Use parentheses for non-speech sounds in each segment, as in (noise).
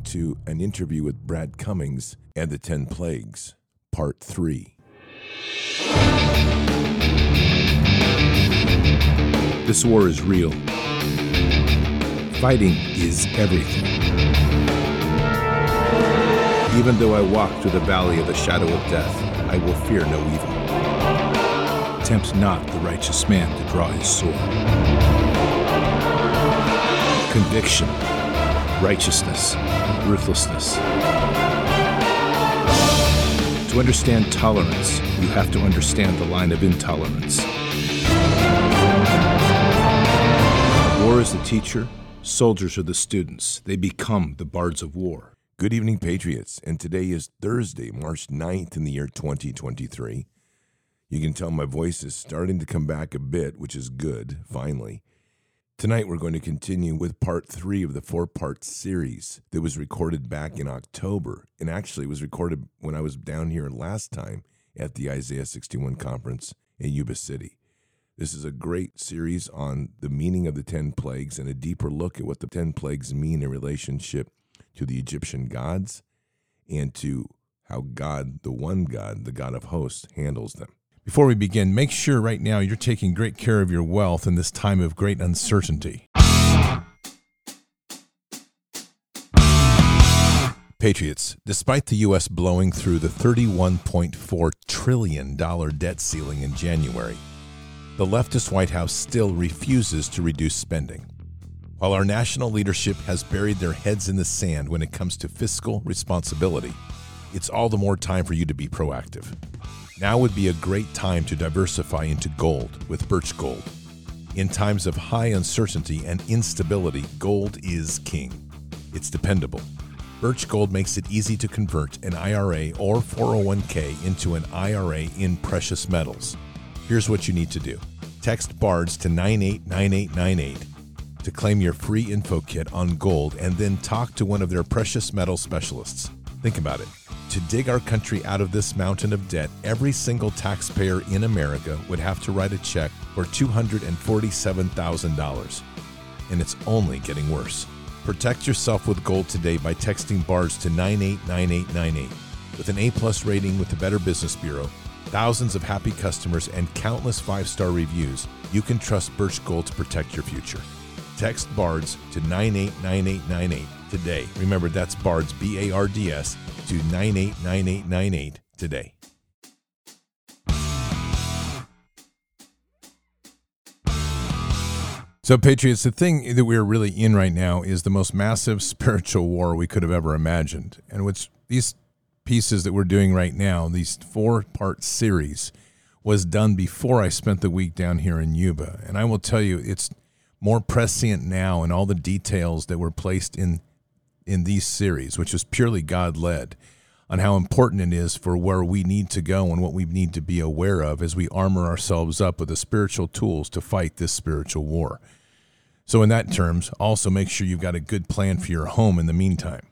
listening to an interview with Brad Cummings and the 10 Plagues, Part 3. This war is real. Fighting is everything. Even though I walk through the valley of the shadow of death, I will fear no evil. Tempt not the righteous man to draw his sword. Conviction, righteousness, ruthlessness. To understand tolerance, you have to understand the line of intolerance. War is the teacher, soldiers are the students. They become the bards of war. Good evening, Patriots. And today is Thursday, March 9th in the year 2023. You can tell my voice is starting to come back a bit, which is good, finally. Tonight, we're going to continue with part three of the four part series that was recorded back in October. And actually, was recorded when I was down here last time at the Isaiah 61 conference in Yuba City. This is a great series on the meaning of the 10 plagues and a deeper look at what the 10 plagues mean in relationship to the Egyptian gods and to how God, the one God, the God of hosts, handles them. Before we begin, make sure right now you're taking great care of your wealth in this time of great uncertainty. Patriots, despite the U.S. blowing through the $31.4 trillion debt ceiling in January, the leftist White House still refuses to reduce spending. While our national leadership has buried their heads in the sand when it comes to fiscal responsibility, it's all the more time for you to be proactive. Now would be a great time to diversify into gold with Birch Gold. In times of high uncertainty and instability, gold is king. It's dependable. Birch Gold makes it easy to convert an IRA or 401k into an IRA in precious metals. Here's what you need to do text BARDS to 989898 to claim your free info kit on gold and then talk to one of their precious metal specialists. Think about it. To dig our country out of this mountain of debt, every single taxpayer in America would have to write a check for $247,000. And it's only getting worse. Protect yourself with gold today by texting BARDS to 989898. With an A plus rating with the Better Business Bureau, thousands of happy customers, and countless five star reviews, you can trust Birch Gold to protect your future. Text BARDS to 989898 today. Remember, that's BARDS, B A R D S, to 989898 today. So, Patriots, the thing that we're really in right now is the most massive spiritual war we could have ever imagined. And which these pieces that we're doing right now, these four part series, was done before I spent the week down here in Yuba. And I will tell you, it's more prescient now in all the details that were placed in in these series, which is purely God led, on how important it is for where we need to go and what we need to be aware of as we armor ourselves up with the spiritual tools to fight this spiritual war. So, in that terms, also make sure you've got a good plan for your home in the meantime.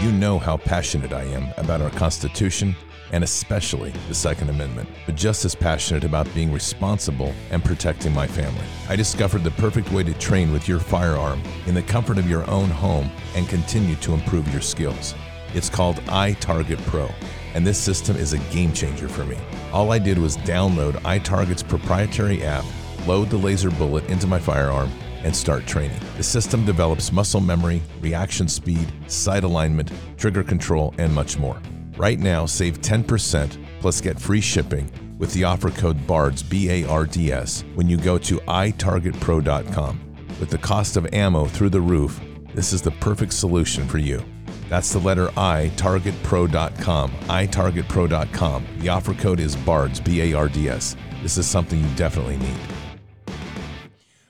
You know how passionate I am about our Constitution and especially the Second Amendment, but just as passionate about being responsible and protecting my family. I discovered the perfect way to train with your firearm in the comfort of your own home and continue to improve your skills. It's called iTarget Pro, and this system is a game changer for me. All I did was download iTarget's proprietary app, load the laser bullet into my firearm, and start training. The system develops muscle memory, reaction speed, sight alignment, trigger control, and much more. Right now, save 10% plus get free shipping with the offer code BARDS, B A R D S, when you go to itargetpro.com. With the cost of ammo through the roof, this is the perfect solution for you. That's the letter I, targetpro.com, itargetpro.com. The offer code is BARDS, B A R D S. This is something you definitely need.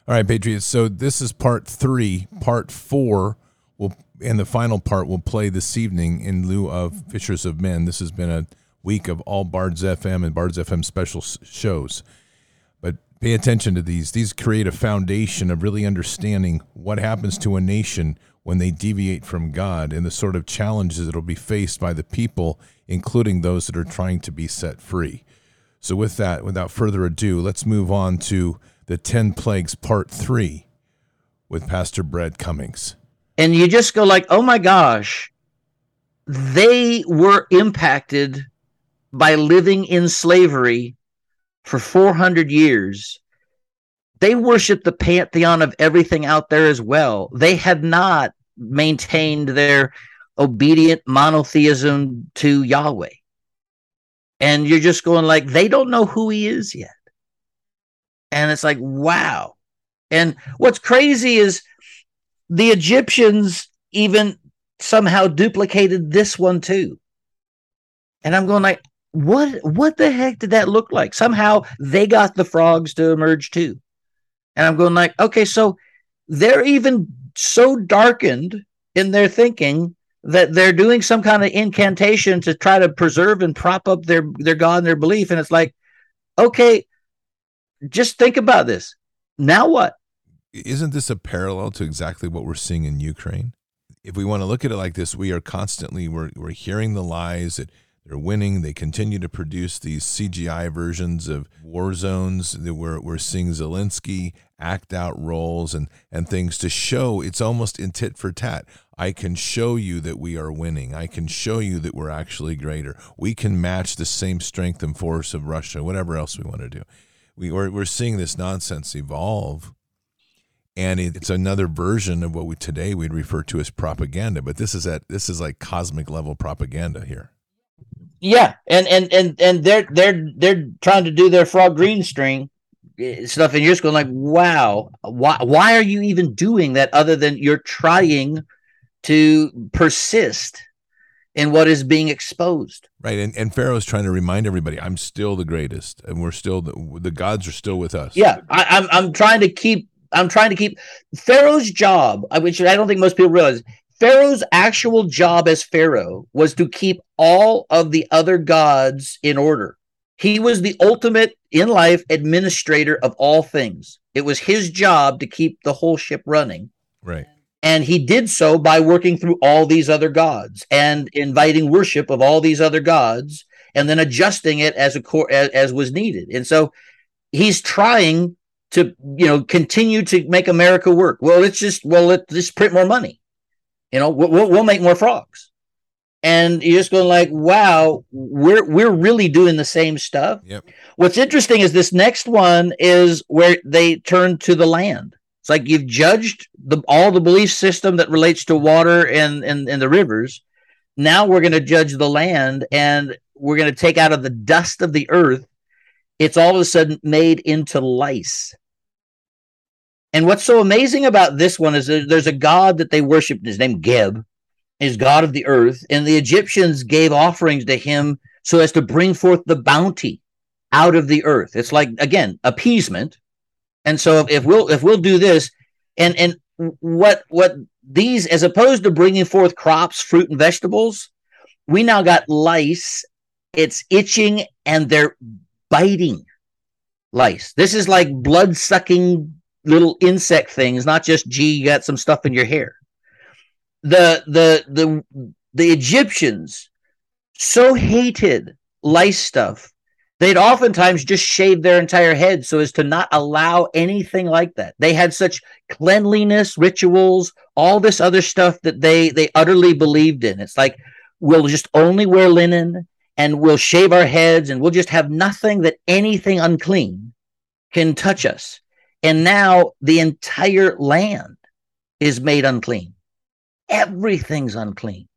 All right, Patriots. So this is part three. Part four and the final part will play this evening in lieu of Fishers of Men. This has been a week of all Bards FM and Bards FM special shows. But pay attention to these. These create a foundation of really understanding what happens to a nation when they deviate from God and the sort of challenges that will be faced by the people, including those that are trying to be set free. So, with that, without further ado, let's move on to the 10 plagues, part three with Pastor Brad Cummings. And you just go like, "Oh my gosh, they were impacted by living in slavery for 400 years. They worshiped the pantheon of everything out there as well. They had not maintained their obedient monotheism to Yahweh. And you're just going like they don't know who he is yet. And it's like, wow. And what's crazy is the Egyptians even somehow duplicated this one too. And I'm going like, what what the heck did that look like? Somehow they got the frogs to emerge too. And I'm going like, okay, so they're even so darkened in their thinking that they're doing some kind of incantation to try to preserve and prop up their their god and their belief and it's like okay just think about this now what isn't this a parallel to exactly what we're seeing in Ukraine if we want to look at it like this we are constantly we're, we're hearing the lies that they're winning they continue to produce these CGI versions of war zones that we're, we're seeing Zelensky act out roles and and things to show it's almost in tit for tat I can show you that we are winning. I can show you that we're actually greater. We can match the same strength and force of Russia, whatever else we want to do. We, we're, we're seeing this nonsense evolve. And it's another version of what we today we'd refer to as propaganda, but this is at this is like cosmic level propaganda here. Yeah, and and and and they're they're they're trying to do their frog green string eh, stuff, and you're just going like, wow, why why are you even doing that? Other than you're trying to persist in what is being exposed. Right. And, and Pharaoh is trying to remind everybody, I'm still the greatest and we're still the, the gods are still with us. Yeah. I, I'm, I'm trying to keep, I'm trying to keep Pharaoh's job, uh, which I don't think most people realize. Pharaoh's actual job as Pharaoh was to keep all of the other gods in order. He was the ultimate in life administrator of all things. It was his job to keep the whole ship running. Right. And he did so by working through all these other gods and inviting worship of all these other gods and then adjusting it as a as, as was needed. And so he's trying to, you know, continue to make America work. Well, let's just, well, let's just print more money. You know, we'll, we'll make more frogs. And you're just going like, wow, we're we're really doing the same stuff. Yep. What's interesting is this next one is where they turn to the land it's like you've judged the all the belief system that relates to water and and, and the rivers. Now we're going to judge the land and we're going to take out of the dust of the earth. It's all of a sudden made into lice. And what's so amazing about this one is there's a god that they worship, his name Geb, is god of the earth, and the Egyptians gave offerings to him so as to bring forth the bounty out of the earth. It's like again appeasement, and so if, if we'll if we'll do this, and and what what these as opposed to bringing forth crops, fruit and vegetables, we now got lice. It's itching and they're biting lice. This is like blood sucking little insect things, not just gee, you got some stuff in your hair. The the the the Egyptians so hated lice stuff they'd oftentimes just shave their entire head so as to not allow anything like that. They had such cleanliness rituals, all this other stuff that they they utterly believed in. It's like we'll just only wear linen and we'll shave our heads and we'll just have nothing that anything unclean can touch us. And now the entire land is made unclean. Everything's unclean.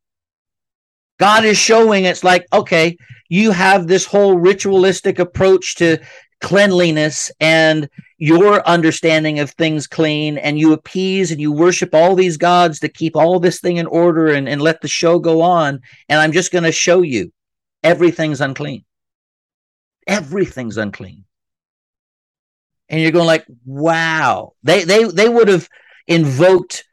God is showing it's like, okay, you have this whole ritualistic approach to cleanliness and your understanding of things clean, and you appease and you worship all these gods to keep all this thing in order and, and let the show go on. And I'm just going to show you everything's unclean. Everything's unclean. And you're going like, wow. They they they would have invoked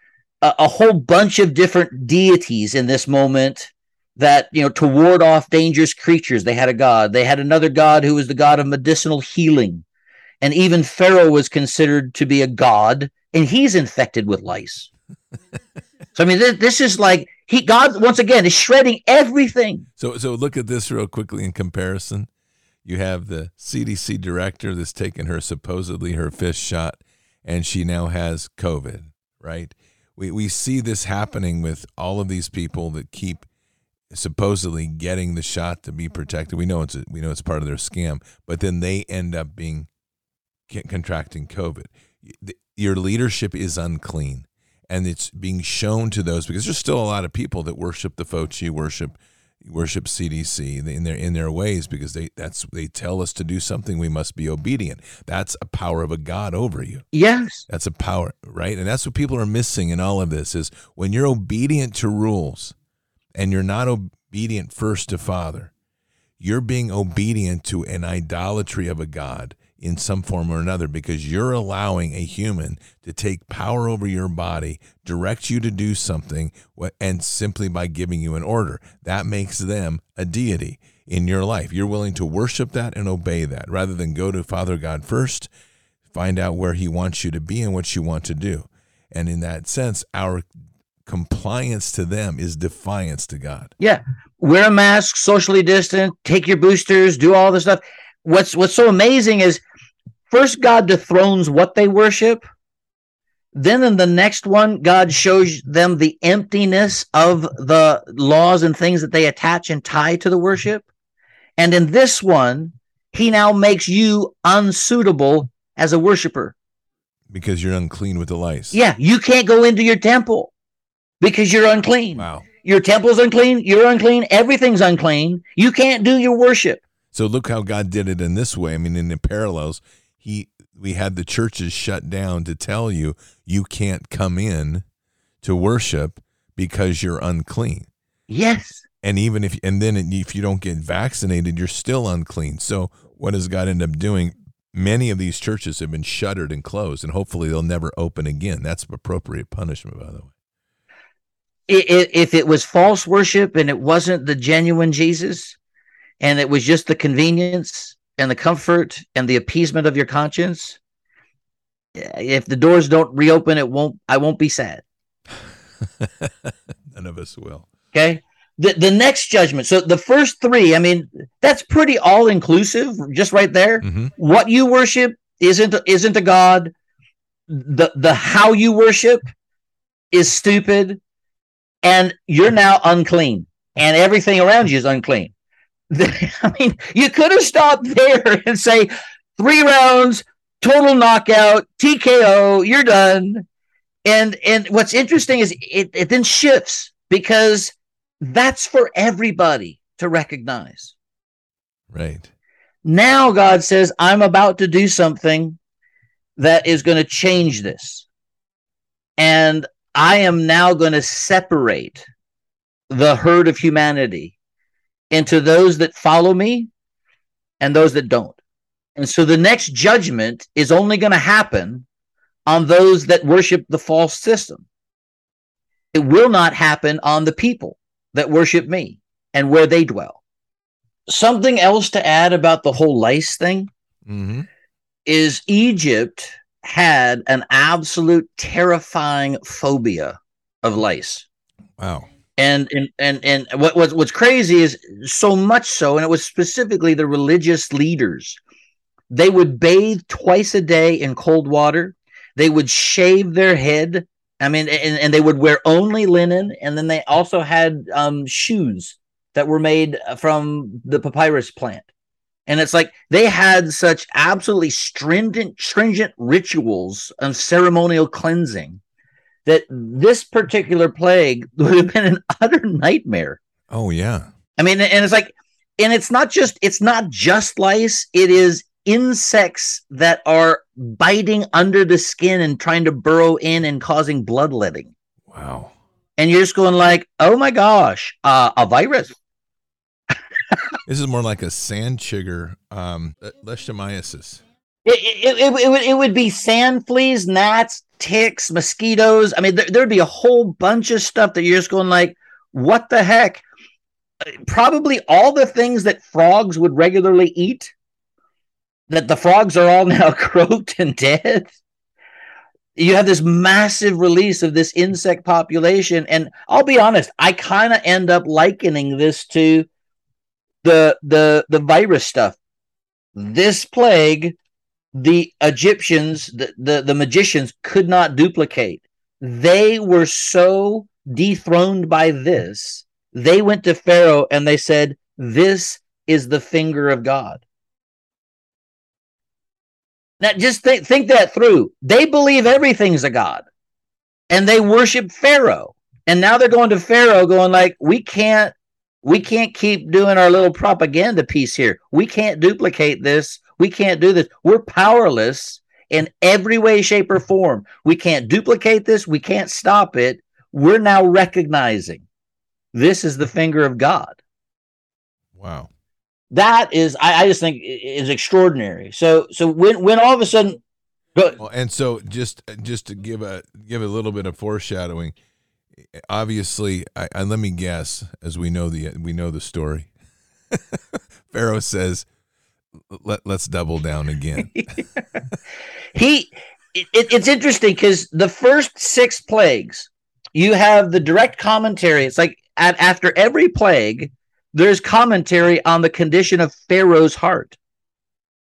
a, a whole bunch of different deities in this moment that you know to ward off dangerous creatures they had a god they had another god who was the god of medicinal healing and even pharaoh was considered to be a god and he's infected with lice (laughs) so i mean th- this is like he god once again is shredding everything so so look at this real quickly in comparison you have the cdc director that's taken her supposedly her fifth shot and she now has covid right? We we see this happening with all of these people that keep supposedly getting the shot to be protected. We know it's a, we know it's part of their scam, but then they end up being contracting COVID. Your leadership is unclean, and it's being shown to those because there's still a lot of people that worship the Fauci, worship worship CDC in their in their ways because they that's they tell us to do something we must be obedient. That's a power of a God over you. Yes. That's a power, right? And that's what people are missing in all of this is when you're obedient to rules and you're not obedient first to Father, you're being obedient to an idolatry of a God in some form or another because you're allowing a human to take power over your body, direct you to do something, and simply by giving you an order. That makes them a deity in your life. You're willing to worship that and obey that rather than go to Father God first, find out where He wants you to be and what you want to do. And in that sense, our compliance to them is defiance to God. Yeah. Wear a mask, socially distant, take your boosters, do all this stuff. What's what's so amazing is first God dethrones what they worship. Then in the next one, God shows them the emptiness of the laws and things that they attach and tie to the worship. And in this one, he now makes you unsuitable as a worshiper. Because you're unclean with the lice. Yeah, you can't go into your temple because you're unclean. Wow. Your temple's unclean. You're unclean. Everything's unclean. You can't do your worship. So look how God did it in this way. I mean, in the parallels, he we had the churches shut down to tell you you can't come in to worship because you're unclean. Yes. And even if and then if you don't get vaccinated, you're still unclean. So what does God end up doing? Many of these churches have been shuttered and closed, and hopefully they'll never open again. That's appropriate punishment, by the way if it was false worship and it wasn't the genuine Jesus, and it was just the convenience and the comfort and the appeasement of your conscience, if the doors don't reopen, it won't. I won't be sad. (laughs) None of us will. Okay. The the next judgment. So the first three, I mean, that's pretty all inclusive, just right there. Mm-hmm. What you worship isn't isn't a god. The the how you worship is stupid and you're now unclean and everything around you is unclean. (laughs) I mean, you could have stopped there and say three rounds, total knockout, TKO, you're done. And and what's interesting is it, it then shifts because that's for everybody to recognize. Right. Now God says, I'm about to do something that is going to change this. And I am now going to separate the herd of humanity into those that follow me and those that don't. And so the next judgment is only going to happen on those that worship the false system. It will not happen on the people that worship me and where they dwell. Something else to add about the whole lice thing mm-hmm. is Egypt had an absolute terrifying phobia of lice. Wow. And and and and what what's what's crazy is so much so, and it was specifically the religious leaders. They would bathe twice a day in cold water. They would shave their head. I mean, and, and they would wear only linen, and then they also had um, shoes that were made from the papyrus plant. And it's like they had such absolutely stringent, stringent rituals of ceremonial cleansing that this particular plague (laughs) would have been an utter nightmare. Oh yeah. I mean, and it's like, and it's not just it's not just lice, it is insects that are biting under the skin and trying to burrow in and causing bloodletting. Wow. And you're just going like, oh my gosh, uh, a virus this is more like a sand chigger, um, leishmaniasis. It, it, it, would, it would be sand fleas, gnats, ticks, mosquitoes. I mean, there, there'd be a whole bunch of stuff that you're just going like, what the heck? Probably all the things that frogs would regularly eat, that the frogs are all (laughs) now croaked and dead. You have this massive release of this insect population. And I'll be honest, I kind of end up likening this to the the the virus stuff. This plague, the Egyptians, the, the, the magicians could not duplicate they were so dethroned by this, they went to Pharaoh and they said, This is the finger of God. Now, just think, think that through. They believe everything's a God and they worship Pharaoh. And now they're going to Pharaoh going like, we can't, we can't keep doing our little propaganda piece here. We can't duplicate this. We can't do this. We're powerless in every way, shape, or form. We can't duplicate this. We can't stop it. We're now recognizing this is the finger of God. Wow. That is, I, I just think is extraordinary. So, so when when all of a sudden, well, and so just just to give a give a little bit of foreshadowing, obviously, I, I let me guess, as we know the we know the story. (laughs) Pharaoh says, "Let let's double down again." (laughs) he, it, it's interesting because the first six plagues, you have the direct commentary. It's like at, after every plague, there's commentary on the condition of Pharaoh's heart.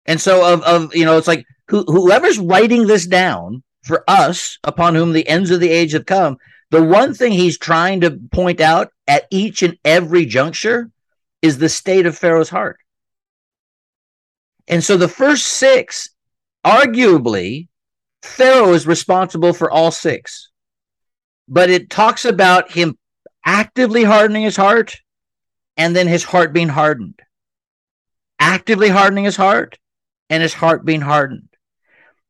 And so of of you know, it's like who, whoever's writing this down for us, upon whom the ends of the age have come, the one thing he's trying to point out at each and every juncture is the state of Pharaoh's heart. And so the first six, arguably, Pharaoh is responsible for all six. But it talks about him actively hardening his heart and then his heart being hardened. Actively hardening his heart and his heart being hardened.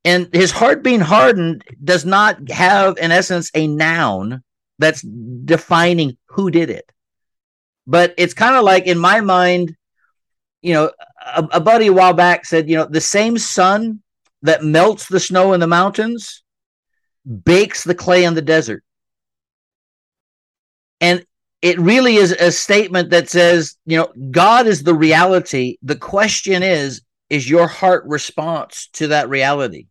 And his heart being hardened does not have, in essence, a noun that's defining who did it. But it's kind of like, in my mind, you know, a, a buddy a while back said, you know, the same sun that melts the snow in the mountains bakes the clay in the desert. And it really is a statement that says, you know, God is the reality. The question is, is your heart response to that reality?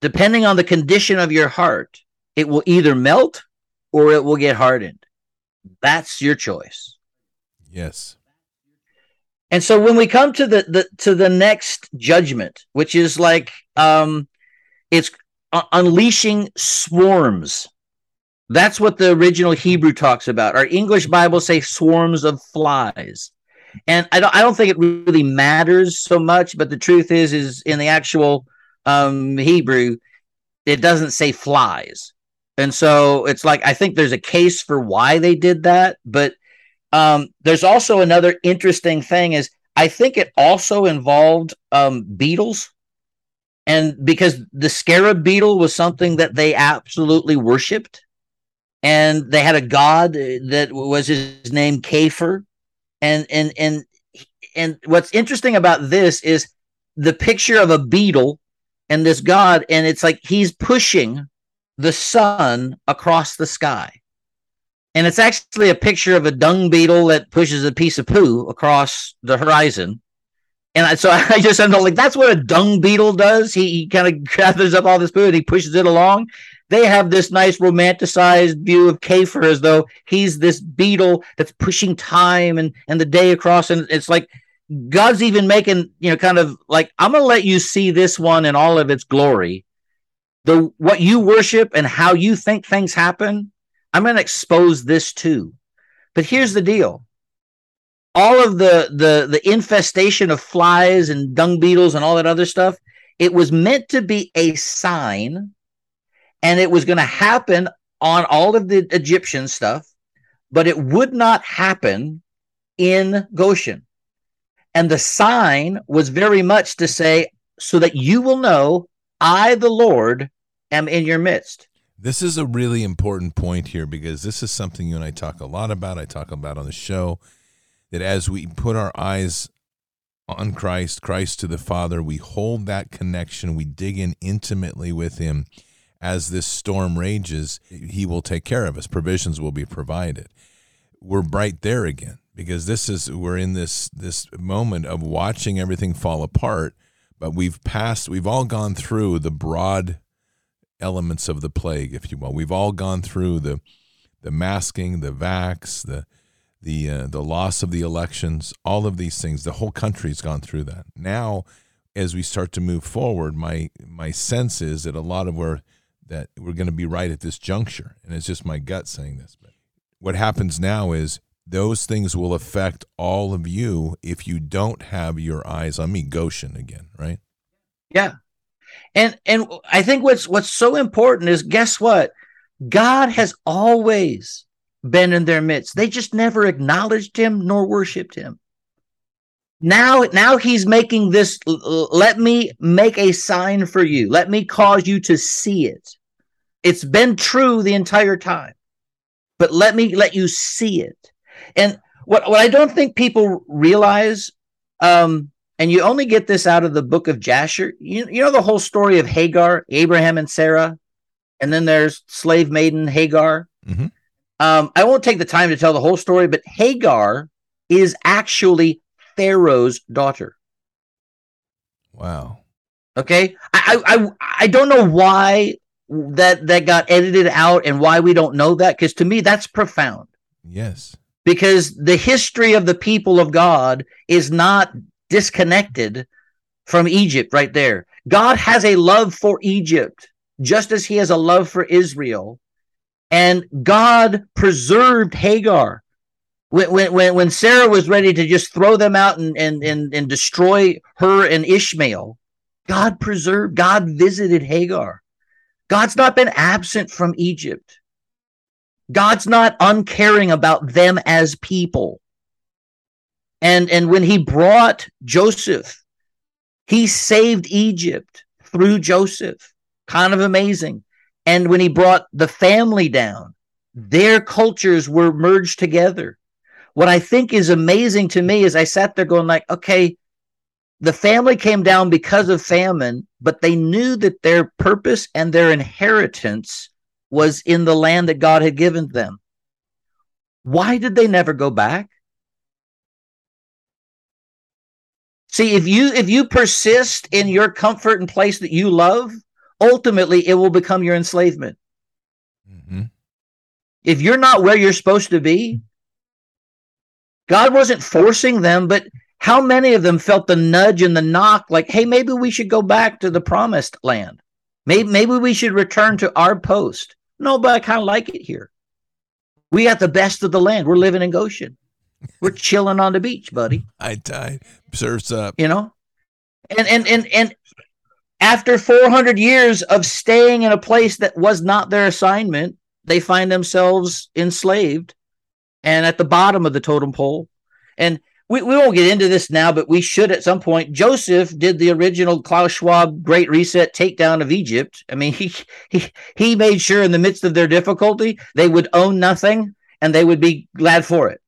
Depending on the condition of your heart, it will either melt or it will get hardened. That's your choice. Yes. And so when we come to the, the to the next judgment, which is like um it's uh, unleashing swarms that's what the original Hebrew talks about. Our English Bible say swarms of flies. And I don't I don't think it really matters so much, but the truth is is in the actual um Hebrew it doesn't say flies. And so it's like I think there's a case for why they did that, but um there's also another interesting thing is I think it also involved um beetles. And because the scarab beetle was something that they absolutely worshipped. And they had a god that was his name Kafir, and and and and what's interesting about this is the picture of a beetle and this god, and it's like he's pushing the sun across the sky. And it's actually a picture of a dung beetle that pushes a piece of poo across the horizon. And I, so (laughs) I just up like, that's what a dung beetle does. He, he kind of (laughs) gathers up all this poo and he pushes it along they have this nice romanticized view of Kafir as though he's this beetle that's pushing time and, and the day across. And it's like God's even making, you know, kind of like, I'm to let you see this one in all of its glory. The what you worship and how you think things happen, I'm going to expose this too. But here's the deal. All of the the the infestation of flies and dung beetles and all that other stuff, it was meant to be a sign and it was going to happen on all of the Egyptian stuff, but it would not happen in Goshen. And the sign was very much to say, so that you will know I, the Lord, am in your midst. This is a really important point here because this is something you and I talk a lot about. I talk about on the show that as we put our eyes on Christ, Christ to the Father, we hold that connection, we dig in intimately with Him as this storm rages, he will take care of us. Provisions will be provided. We're right there again because this is we're in this this moment of watching everything fall apart, but we've passed we've all gone through the broad elements of the plague, if you will. We've all gone through the the masking, the vax, the the uh, the loss of the elections, all of these things. The whole country's gone through that. Now, as we start to move forward, my my sense is that a lot of where that we're going to be right at this juncture. And it's just my gut saying this. But what happens now is those things will affect all of you if you don't have your eyes on me, Goshen again, right? Yeah. And and I think what's what's so important is guess what? God has always been in their midst. They just never acknowledged him nor worshiped him. Now now he's making this let me make a sign for you. Let me cause you to see it. It's been true the entire time. But let me let you see it. And what what I don't think people realize um and you only get this out of the book of Jasher. You, you know the whole story of Hagar, Abraham and Sarah, and then there's slave maiden Hagar. Mm-hmm. Um, I won't take the time to tell the whole story, but Hagar is actually Pharaoh's daughter. Wow. Okay. I, I I don't know why that that got edited out and why we don't know that because to me that's profound. Yes. Because the history of the people of God is not disconnected from Egypt right there. God has a love for Egypt just as he has a love for Israel. And God preserved Hagar. When, when, when Sarah was ready to just throw them out and, and, and, and destroy her and Ishmael, God preserved, God visited Hagar. God's not been absent from Egypt. God's not uncaring about them as people. And, and when he brought Joseph, he saved Egypt through Joseph. Kind of amazing. And when he brought the family down, their cultures were merged together. What I think is amazing to me is I sat there going like, okay, the family came down because of famine, but they knew that their purpose and their inheritance was in the land that God had given them. Why did they never go back? See, if you if you persist in your comfort and place that you love, ultimately it will become your enslavement. Mm-hmm. If you're not where you're supposed to be, God wasn't forcing them, but how many of them felt the nudge and the knock like, hey, maybe we should go back to the promised land? Maybe, maybe we should return to our post. No, but I kind of like it here. We got the best of the land. We're living in Goshen. We're chilling on the beach, buddy. I died. Surf's up. You know? And and and and after 400 years of staying in a place that was not their assignment, they find themselves enslaved and at the bottom of the totem pole. And we, we won't get into this now, but we should at some point. Joseph did the original Klaus Schwab Great Reset takedown of Egypt. I mean, (laughs) he he he made sure in the midst of their difficulty they would own nothing and they would be glad for it.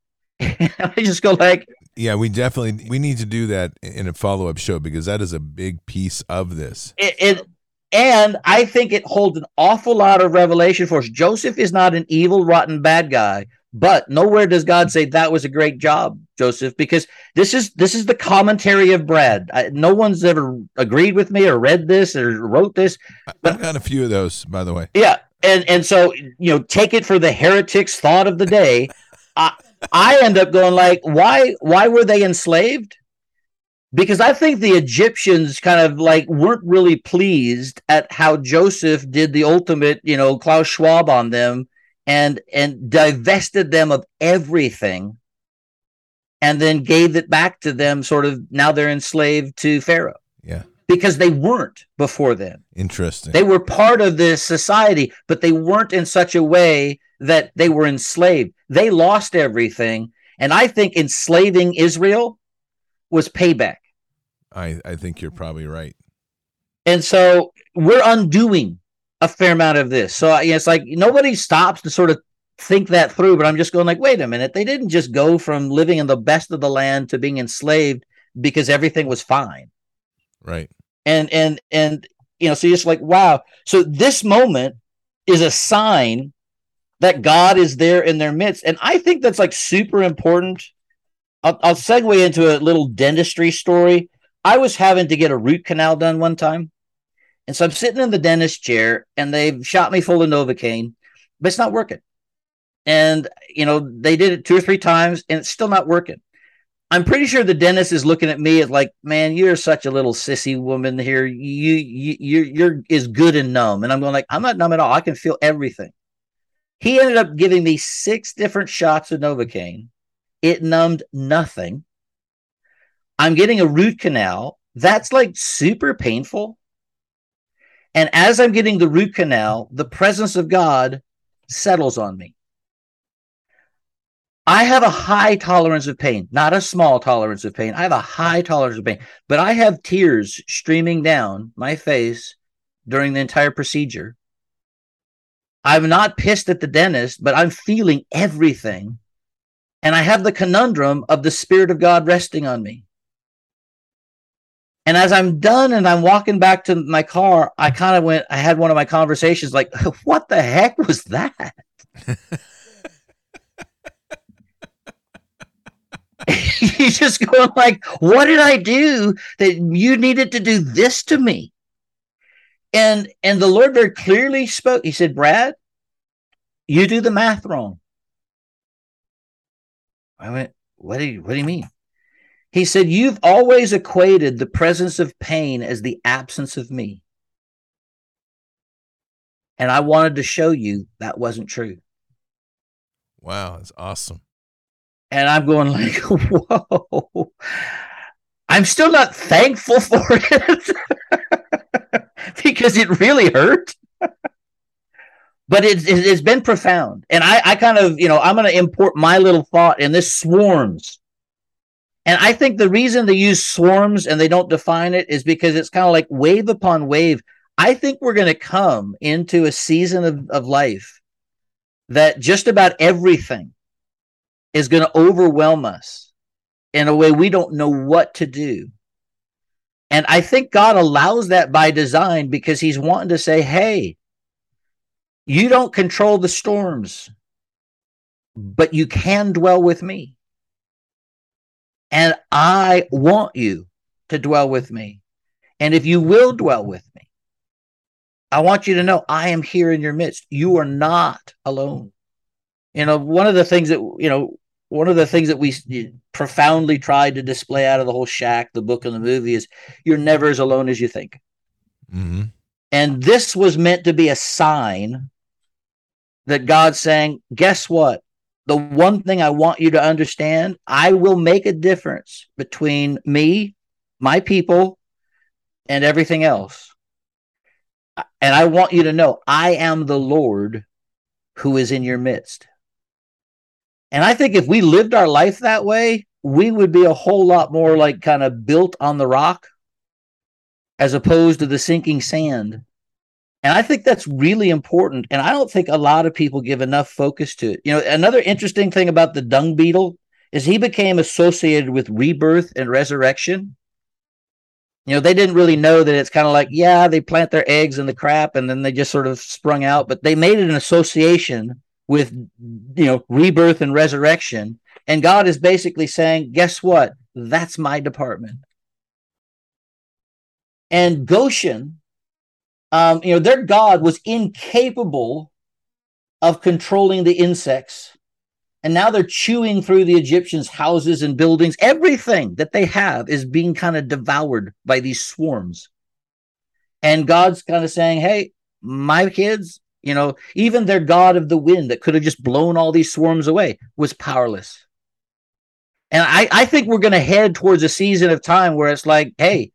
(laughs) I just go like, yeah, we definitely we need to do that in a follow up show because that is a big piece of this. It, it, and I think it holds an awful lot of revelation for us. Joseph is not an evil, rotten, bad guy, but nowhere does God say that was a great job, Joseph, because this is this is the commentary of Brad. I, no one's ever agreed with me or read this or wrote this. But, I've got a few of those, by the way. Yeah, and and so you know, take it for the heretics' thought of the day. (laughs) I, I end up going like, why why were they enslaved? Because I think the Egyptians kind of like weren't really pleased at how Joseph did the ultimate, you know, Klaus Schwab on them and and divested them of everything and then gave it back to them sort of now they're enslaved to Pharaoh. Yeah. Because they weren't before then. Interesting. They were part of this society, but they weren't in such a way that they were enslaved. They lost everything. And I think enslaving Israel was payback. I, I think you're probably right. And so we're undoing a fair amount of this. So it's like nobody stops to sort of think that through, but I'm just going like, wait a minute. They didn't just go from living in the best of the land to being enslaved because everything was fine. Right. And and and you know, so you're just like, wow. So this moment is a sign that God is there in their midst. And I think that's like super important. I'll, I'll segue into a little dentistry story. I was having to get a root canal done one time. And so I'm sitting in the dentist chair and they've shot me full of Novocaine, but it's not working. And, you know, they did it two or three times and it's still not working. I'm pretty sure the dentist is looking at me as like, man, you're such a little sissy woman here. You, you, you're, you're is good and numb. And I'm going like, I'm not numb at all. I can feel everything. He ended up giving me six different shots of Novocaine. It numbed nothing. I'm getting a root canal. That's like super painful. And as I'm getting the root canal, the presence of God settles on me. I have a high tolerance of pain, not a small tolerance of pain. I have a high tolerance of pain, but I have tears streaming down my face during the entire procedure. I'm not pissed at the dentist, but I'm feeling everything. And I have the conundrum of the Spirit of God resting on me. And as I'm done and I'm walking back to my car, I kind of went, I had one of my conversations like, (laughs) what the heck was that? (laughs) you just go like, what did I do that you needed to do this to me? And and the Lord very clearly spoke. He said, Brad, you do the math wrong. I went, what do you what do you mean? He said, You've always equated the presence of pain as the absence of me. And I wanted to show you that wasn't true. Wow, that's awesome. And I'm going like, (laughs) whoa. I'm still not thankful for it (laughs) (laughs) because it really hurt. (laughs) but it, it, has been profound. And I, I kind of, you know, I'm going to import my little thought, and this swarms and I think the reason they use swarms and they don't define it is because it's kind of like wave upon wave. I think we're going to come into a season of, of life that just about everything is going to overwhelm us in a way we don't know what to do. And I think God allows that by design because he's wanting to say, hey, you don't control the storms, but you can dwell with me. And I want you to dwell with me. And if you will dwell with me, I want you to know I am here in your midst. You are not alone. You know, one of the things that, you know, one of the things that we profoundly tried to display out of the whole shack, the book and the movie is you're never as alone as you think. Mm-hmm. And this was meant to be a sign that God's saying, guess what? the one thing I want you to understand I will make a difference between me, my people, and everything else. And I want you to know I am the Lord who is in your midst. And I think if we lived our life that way, we would be a whole lot more like kind of built on the rock as opposed to the sinking sand and I think that's really important. And I don't think a lot of people give enough focus to it. You know, another interesting thing about the dung beetle is he became associated with rebirth and resurrection. You know, they didn't really know that it's kind of like, yeah, they plant their eggs in the crap and then they just sort of sprung out, but they made it an association with, you know, rebirth and resurrection. And God is basically saying, guess what? That's my department. And Goshen um, you know, their god was incapable of controlling the insects. And now they're chewing through the Egyptians' houses and buildings. Everything that they have is being kind of devoured by these swarms. And God's kind of saying, hey, my kids, you know, even their God of the wind that could have just blown all these swarms away was powerless. And I, I think we're going to head towards a season of time where it's like, hey,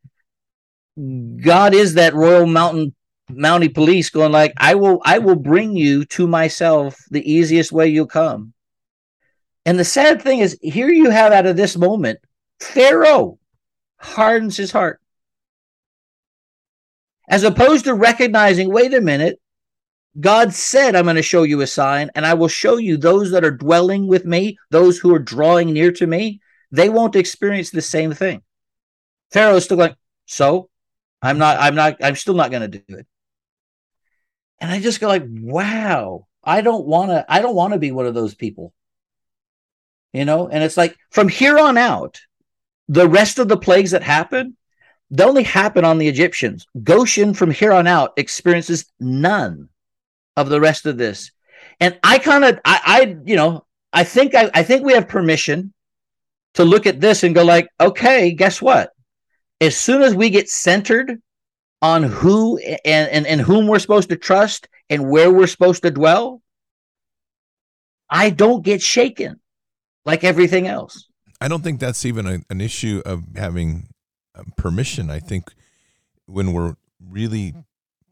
God is that royal mountain Mountie police going like, I will, I will bring you to myself the easiest way you'll come. And the sad thing is, here you have out of this moment, Pharaoh hardens his heart. As opposed to recognizing, wait a minute, God said, I'm going to show you a sign, and I will show you those that are dwelling with me, those who are drawing near to me, they won't experience the same thing. Pharaoh is still going, so I'm not, I'm not, I'm still not going to do it and I just go like, wow, I don't want to, I don't want to be one of those people. You know, and it's like from here on out, the rest of the plagues that happen, they only happen on the Egyptians. Goshen from here on out experiences none of the rest of this. And I kind of, I, I, you know, I think I, I think we have permission to look at this and go like, okay, guess what? As soon as we get centered on who and, and, and whom we're supposed to trust and where we're supposed to dwell, I don't get shaken like everything else. I don't think that's even a, an issue of having uh, permission. I think when we're really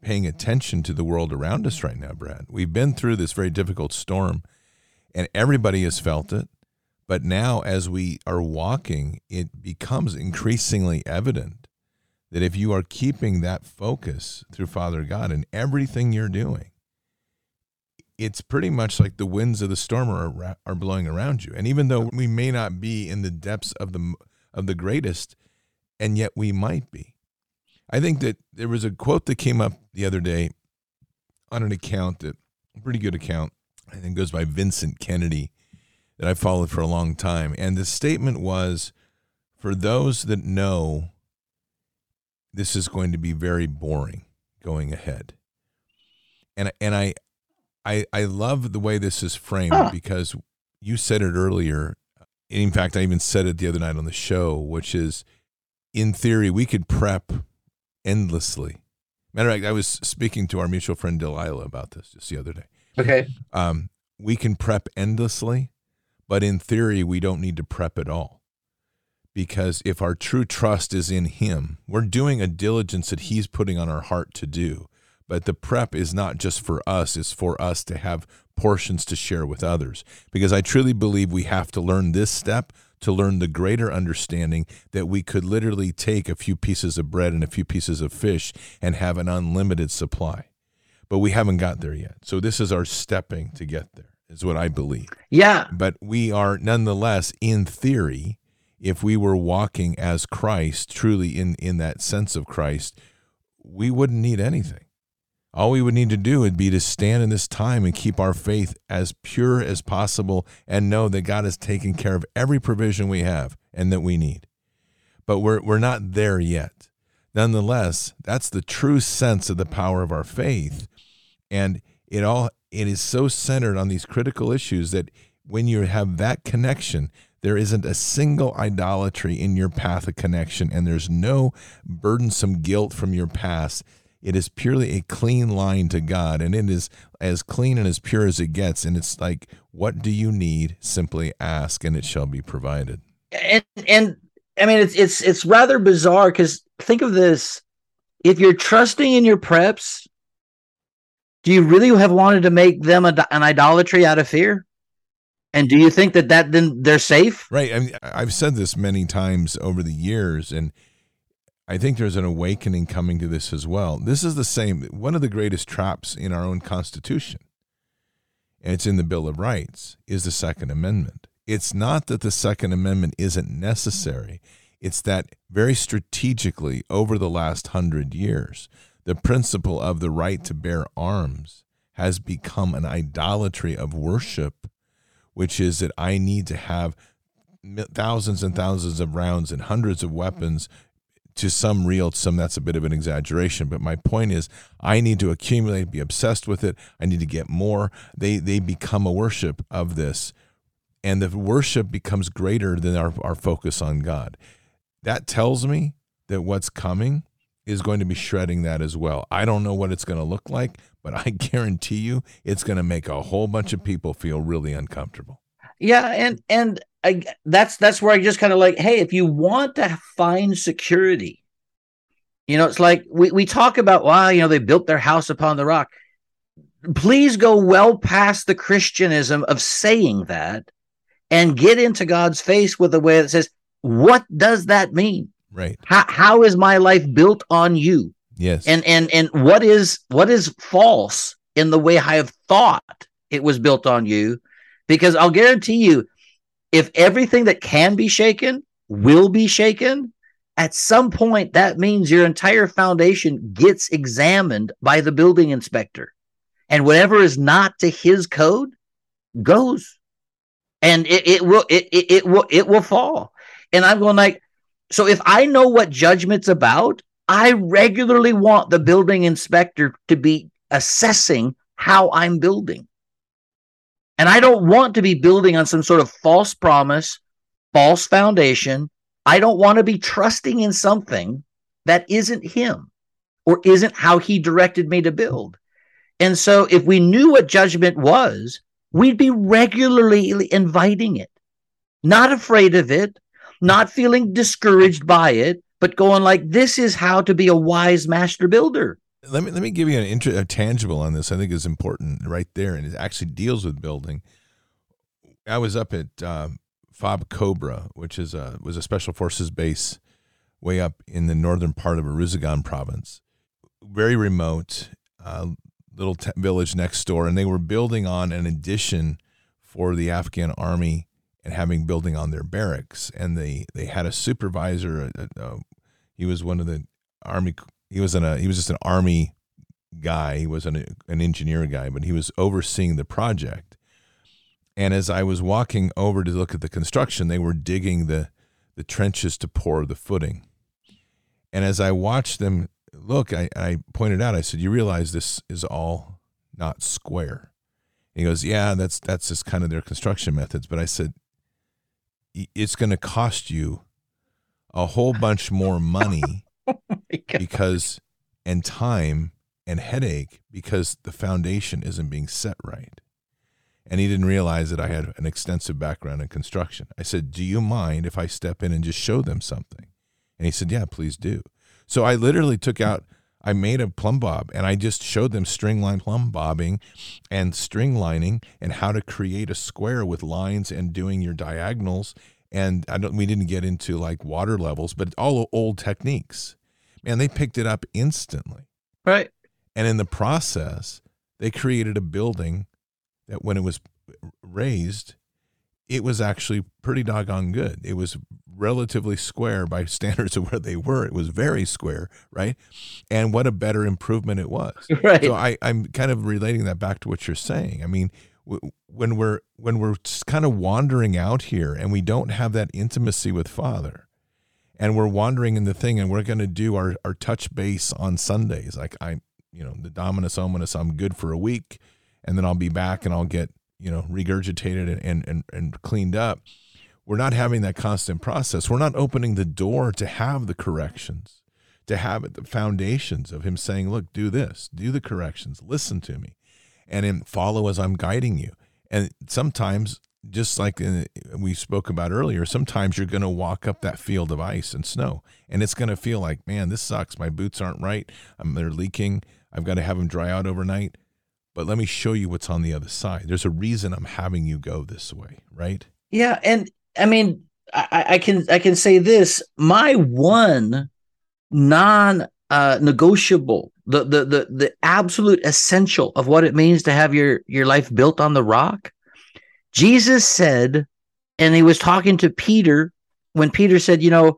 paying attention to the world around us right now, Brad, we've been through this very difficult storm and everybody has felt it. But now, as we are walking, it becomes increasingly evident that if you are keeping that focus through Father God in everything you're doing, it's pretty much like the winds of the storm are, are blowing around you. And even though we may not be in the depths of the of the greatest, and yet we might be. I think that there was a quote that came up the other day on an account that a pretty good account, I think goes by Vincent Kennedy that I followed for a long time. And the statement was for those that know this is going to be very boring going ahead. And and I I I love the way this is framed huh. because you said it earlier. In fact, I even said it the other night on the show, which is in theory we could prep endlessly. Matter of fact, I was speaking to our mutual friend Delilah about this just the other day. Okay. Um, we can prep endlessly, but in theory, we don't need to prep at all. Because if our true trust is in Him, we're doing a diligence that He's putting on our heart to do. But the prep is not just for us, it's for us to have portions to share with others. Because I truly believe we have to learn this step to learn the greater understanding that we could literally take a few pieces of bread and a few pieces of fish and have an unlimited supply. But we haven't got there yet. So this is our stepping to get there is what I believe. Yeah. But we are nonetheless, in theory, if we were walking as Christ, truly in, in that sense of Christ, we wouldn't need anything. All we would need to do would be to stand in this time and keep our faith as pure as possible and know that God has taken care of every provision we have and that we need. But we're, we're not there yet. Nonetheless, that's the true sense of the power of our faith. And it all it is so centered on these critical issues that when you have that connection, there isn't a single idolatry in your path of connection, and there's no burdensome guilt from your past. It is purely a clean line to God, and it is as clean and as pure as it gets. And it's like, what do you need? Simply ask, and it shall be provided. And and I mean, it's it's it's rather bizarre because think of this: if you're trusting in your preps, do you really have wanted to make them a, an idolatry out of fear? And do you think that that then they're safe? Right. I mean, I've said this many times over the years, and I think there's an awakening coming to this as well. This is the same, one of the greatest traps in our own Constitution, and it's in the Bill of Rights, is the Second Amendment. It's not that the Second Amendment isn't necessary, it's that very strategically over the last hundred years, the principle of the right to bear arms has become an idolatry of worship, which is that I need to have thousands and thousands of rounds and hundreds of weapons to some real some that's a bit of an exaggeration but my point is i need to accumulate be obsessed with it i need to get more they they become a worship of this and the worship becomes greater than our, our focus on god that tells me that what's coming is going to be shredding that as well. I don't know what it's going to look like, but I (laughs) guarantee you it's going to make a whole bunch of people feel really uncomfortable. Yeah, and and I, that's that's where I just kind of like, hey, if you want to find security, you know, it's like we we talk about, wow, you know, they built their house upon the rock. Please go well past the Christianism of saying that and get into God's face with a way that says, what does that mean? Right. How how is my life built on you? Yes. And and and what is what is false in the way I have thought it was built on you? Because I'll guarantee you, if everything that can be shaken will be shaken, at some point that means your entire foundation gets examined by the building inspector. And whatever is not to his code goes. And it, it will it, it, it will it will fall. And I'm going like, so if I know what judgment's about, I regularly want the building inspector to be assessing how I'm building. And I don't want to be building on some sort of false promise, false foundation. I don't want to be trusting in something that isn't him or isn't how he directed me to build. And so if we knew what judgment was, we'd be regularly inviting it, not afraid of it, not feeling discouraged by it, but going like, this is how to be a wise master builder. Let me let me give you an inter- a tangible on this. I think is important right there, and it actually deals with building. I was up at uh, FOB Cobra, which is a was a special forces base way up in the northern part of Uruzgan province, very remote, uh, little t- village next door, and they were building on an addition for the Afghan army and having building on their barracks. And they they had a supervisor. Uh, uh, he was one of the army. He was in a he was just an army guy. He wasn't a, an engineer guy, but he was overseeing the project. And as I was walking over to look at the construction, they were digging the the trenches to pour the footing. And as I watched them look, I, I pointed out, I said, you realize this is all not square. And he goes, yeah, that's that's just kind of their construction methods. But I said, it's going to cost you a whole bunch more money (laughs) because and time and headache because the foundation isn't being set right. And he didn't realize that I had an extensive background in construction. I said, "Do you mind if I step in and just show them something?" And he said, "Yeah, please do." So I literally took out I made a plumb bob and I just showed them string line plumb bobbing and string lining and how to create a square with lines and doing your diagonals. And I don't, we didn't get into like water levels, but all old techniques. Man, they picked it up instantly. Right. And in the process, they created a building that when it was raised, it was actually pretty doggone good. It was relatively square by (laughs) standards of where they were. It was very square, right? And what a better improvement it was. (laughs) Right. So I, I'm kind of relating that back to what you're saying. I mean, w- when we're when we're kind of wandering out here and we don't have that intimacy with Father, and we're wandering in the thing, and we're going to do our our touch base on Sundays, like I, you know, the Dominus Ominous, I'm good for a week, and then I'll be back and I'll get you know regurgitated and and and, and cleaned up we're not having that constant process. We're not opening the door to have the corrections, to have the foundations of Him saying, Look, do this, do the corrections, listen to me, and then follow as I'm guiding you. And sometimes, just like we spoke about earlier, sometimes you're going to walk up that field of ice and snow, and it's going to feel like, man, this sucks. My boots aren't right. I'm, they're leaking. I've got to have them dry out overnight. But let me show you what's on the other side. There's a reason I'm having you go this way, right? Yeah, and I mean, I, I can I can say this: my one non uh, negotiable, the, the the the absolute essential of what it means to have your your life built on the rock. Jesus said, and he was talking to Peter when Peter said, "You know,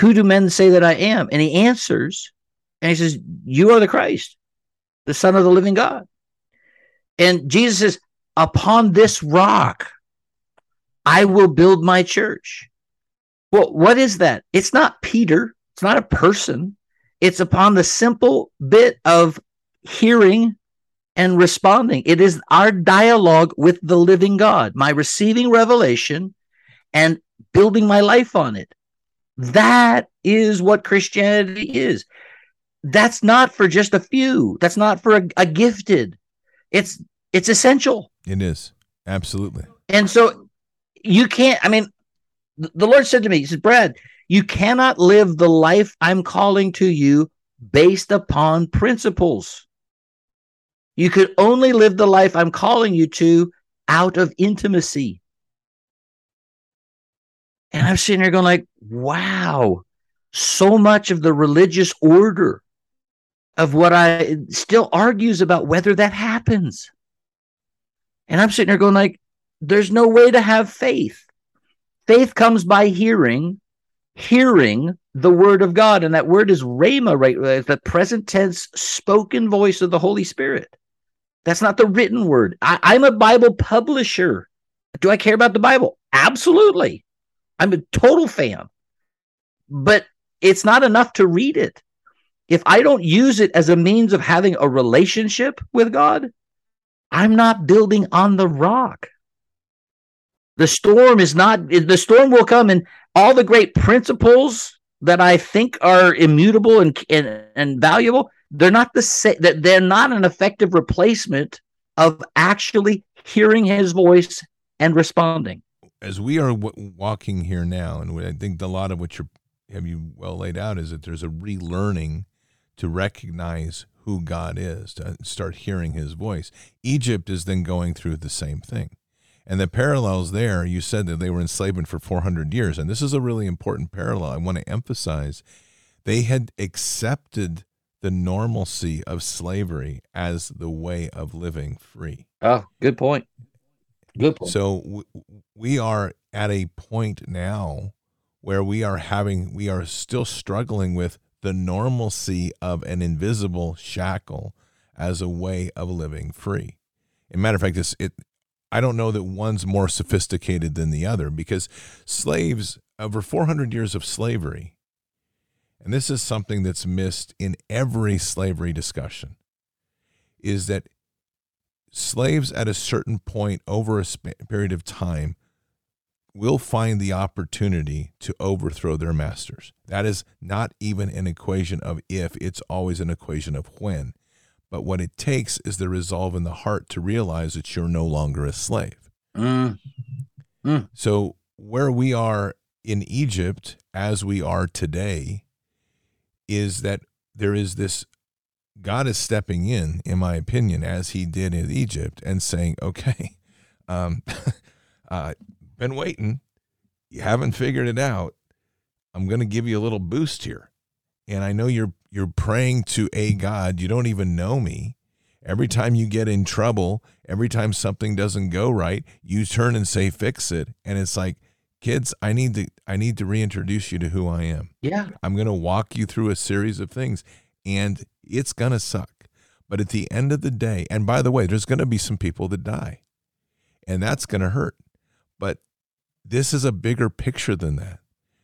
who do men say that I am?" And he answers, and he says, "You are the Christ, the Son of the living God." And Jesus says, "Upon this rock." I will build my church. Well, what is that? It's not Peter, it's not a person. It's upon the simple bit of hearing and responding. It is our dialogue with the living God, my receiving revelation and building my life on it. That is what Christianity is. That's not for just a few. That's not for a, a gifted. It's it's essential. It is. Absolutely. And so you can't, I mean, the Lord said to me, He said, Brad, you cannot live the life I'm calling to you based upon principles. You could only live the life I'm calling you to out of intimacy. And I'm sitting here going like, wow, so much of the religious order of what I still argues about whether that happens. And I'm sitting here going like, there's no way to have faith. Faith comes by hearing, hearing the word of God. And that word is rhema, right? The present tense spoken voice of the Holy Spirit. That's not the written word. I, am a Bible publisher. Do I care about the Bible? Absolutely. I'm a total fan. But it's not enough to read it. If I don't use it as a means of having a relationship with God, I'm not building on the rock. The storm is not, the storm will come and all the great principles that I think are immutable and, and, and valuable, they're not the same, they're not an effective replacement of actually hearing his voice and responding. As we are w- walking here now, and I think a lot of what you have you well laid out is that there's a relearning to recognize who God is, to start hearing his voice. Egypt is then going through the same thing. And the parallels there, you said that they were enslavement for 400 years. And this is a really important parallel. I want to emphasize they had accepted the normalcy of slavery as the way of living free. Oh, good point. Good point. So we are at a point now where we are having, we are still struggling with the normalcy of an invisible shackle as a way of living free. As a matter of fact, it's, it, I don't know that one's more sophisticated than the other because slaves, over 400 years of slavery, and this is something that's missed in every slavery discussion, is that slaves at a certain point over a sp- period of time will find the opportunity to overthrow their masters. That is not even an equation of if, it's always an equation of when. But what it takes is the resolve in the heart to realize that you're no longer a slave. Mm. Mm. So, where we are in Egypt, as we are today, is that there is this God is stepping in, in my opinion, as he did in Egypt and saying, okay, (laughs) um, (laughs) uh, been waiting. You haven't figured it out. I'm going to give you a little boost here. And I know you're you're praying to a God. You don't even know me. Every time you get in trouble, every time something doesn't go right, you turn and say fix it. And it's like, kids, I need to I need to reintroduce you to who I am. Yeah. I'm going to walk you through a series of things and it's going to suck. But at the end of the day, and by the way, there's going to be some people that die. And that's going to hurt. But this is a bigger picture than that.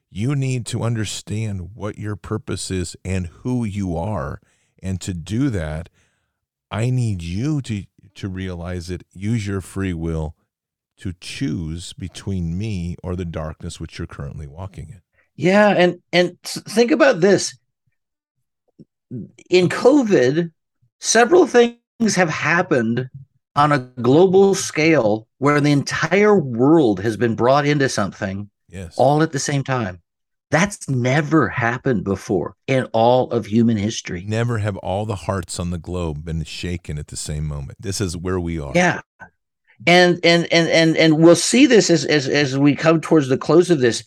You need to understand what your purpose is and who you are. And to do that, I need you to, to realize it, use your free will to choose between me or the darkness which you're currently walking in. Yeah, and and think about this. In COVID, several things have happened on a global scale where the entire world has been brought into something yes. all at the same time. That's never happened before in all of human history. Never have all the hearts on the globe been shaken at the same moment. This is where we are. Yeah. And and and and and we'll see this as as as we come towards the close of this.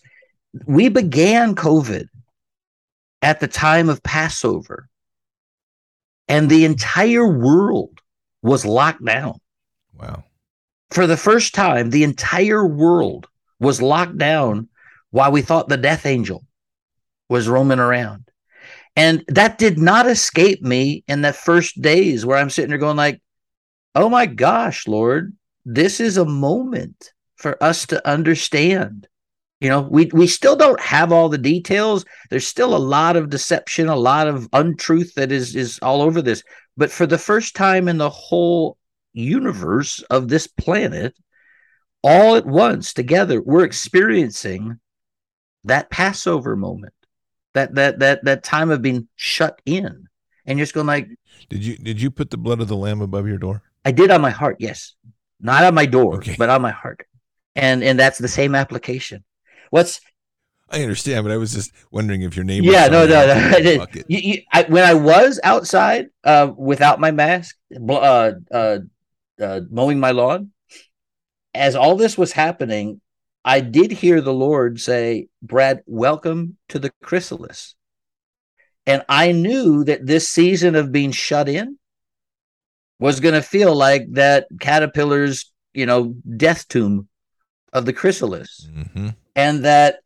We began COVID at the time of Passover. And the entire world was locked down. Wow. For the first time, the entire world was locked down while we thought the death angel was roaming around. And that did not escape me in the first days where I'm sitting there going like, "Oh my gosh, Lord, this is a moment for us to understand." You know, we we still don't have all the details. There's still a lot of deception, a lot of untruth that is is all over this. But for the first time in the whole universe of this planet, all at once together, we're experiencing that Passover moment, that that that that time of being shut in, and you're just going like, did you did you put the blood of the lamb above your door? I did on my heart, yes, not on my door, okay. but on my heart, and and that's the same application. What's I understand, but I was just wondering if your name. Yeah, no, no, no. (laughs) you, you, I, when I was outside uh, without my mask, uh, uh, uh, mowing my lawn, as all this was happening, I did hear the Lord say, Brad, welcome to the chrysalis. And I knew that this season of being shut in was going to feel like that caterpillar's, you know, death tomb of the chrysalis. Mm-hmm. And that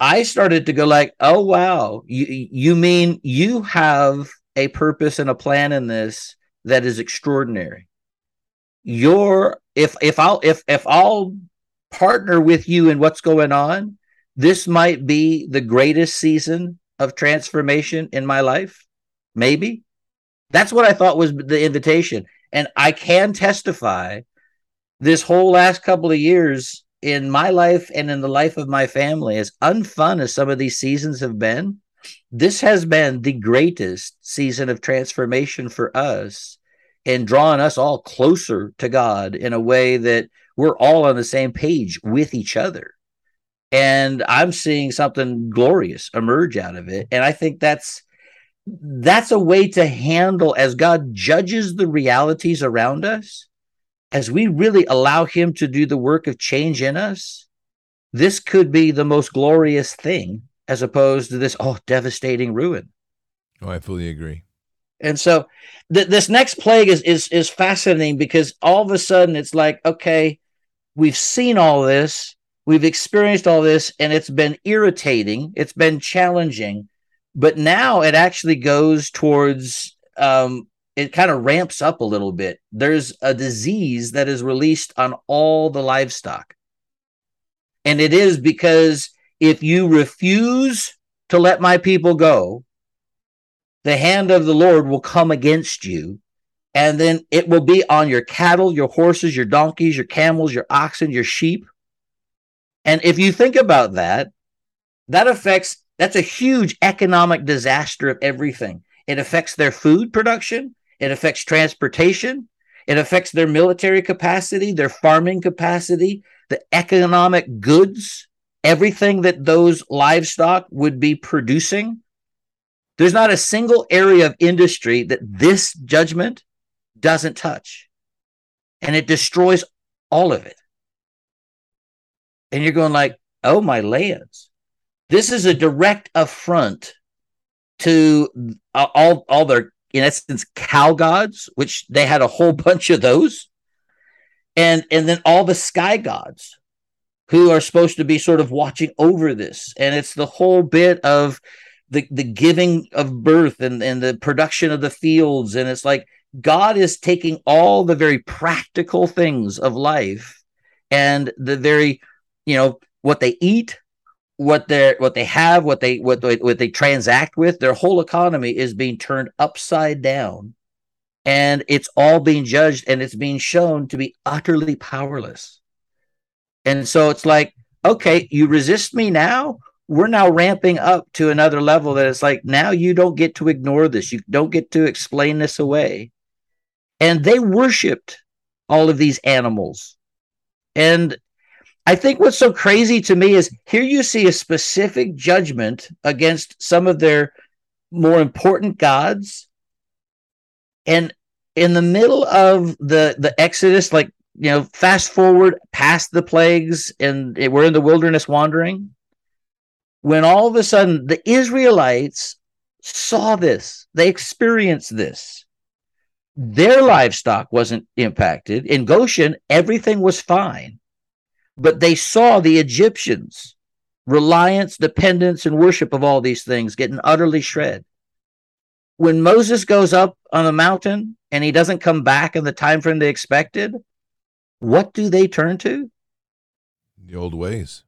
I started to go like, oh wow, you you mean you have a purpose and a plan in this that is extraordinary. Your if if I'll if if I'll partner with you in what's going on, this might be the greatest season of transformation in my life. Maybe. That's what I thought was the invitation. And I can testify this whole last couple of years, in my life and in the life of my family, as unfun as some of these seasons have been, this has been the greatest season of transformation for us and drawing us all closer to God in a way that we're all on the same page with each other. And I'm seeing something glorious emerge out of it. And I think that's that's a way to handle as God judges the realities around us, as we really allow him to do the work of change in us. This could be the most glorious thing as opposed to this oh devastating ruin. Oh, I fully agree. And so th- this next plague is is is fascinating because all of a sudden it's like okay, we've seen all this, we've experienced all this, and it's been irritating, it's been challenging, but now it actually goes towards um, it kind of ramps up a little bit. There's a disease that is released on all the livestock. And it is because if you refuse to let my people go, the hand of the Lord will come against you. And then it will be on your cattle, your horses, your donkeys, your camels, your oxen, your sheep. And if you think about that, that affects, that's a huge economic disaster of everything. It affects their food production, it affects transportation, it affects their military capacity, their farming capacity, the economic goods everything that those livestock would be producing. There's not a single area of industry that this judgment doesn't touch. And it destroys all of it. And you're going like, oh my lands. This is a direct affront to uh, all, all their, in essence, cow gods, which they had a whole (laughs) bunch of those. And, and then all the sky gods, who are supposed to be sort of watching over this. And it's the whole bit of the, the giving of birth and, and the production of the fields. And it's like God is taking all the very practical things of life and the very, you know, what they eat, what they're what they have, what they what they, what they transact with, their whole economy is being turned upside down. And it's all being judged and it's being shown to be utterly powerless. And so it's like, okay, you resist me now. We're now ramping up to another level that it's like, now you don't get to ignore this. You don't get to explain this away. And they worshiped all of these animals. And I think what's so crazy to me is here you see a specific judgment against some of their more important gods. And in the middle of the the Exodus, like you know, fast forward past the plagues and we're in the wilderness wandering. When all of a sudden the Israelites saw this, they experienced this. Their livestock wasn't impacted. In Goshen, everything was fine. But they saw the Egyptians' reliance, dependence, and worship of all these things getting utterly shred. When Moses goes up on the mountain and he doesn't come back in the time frame they expected, what do they turn to? The old ways.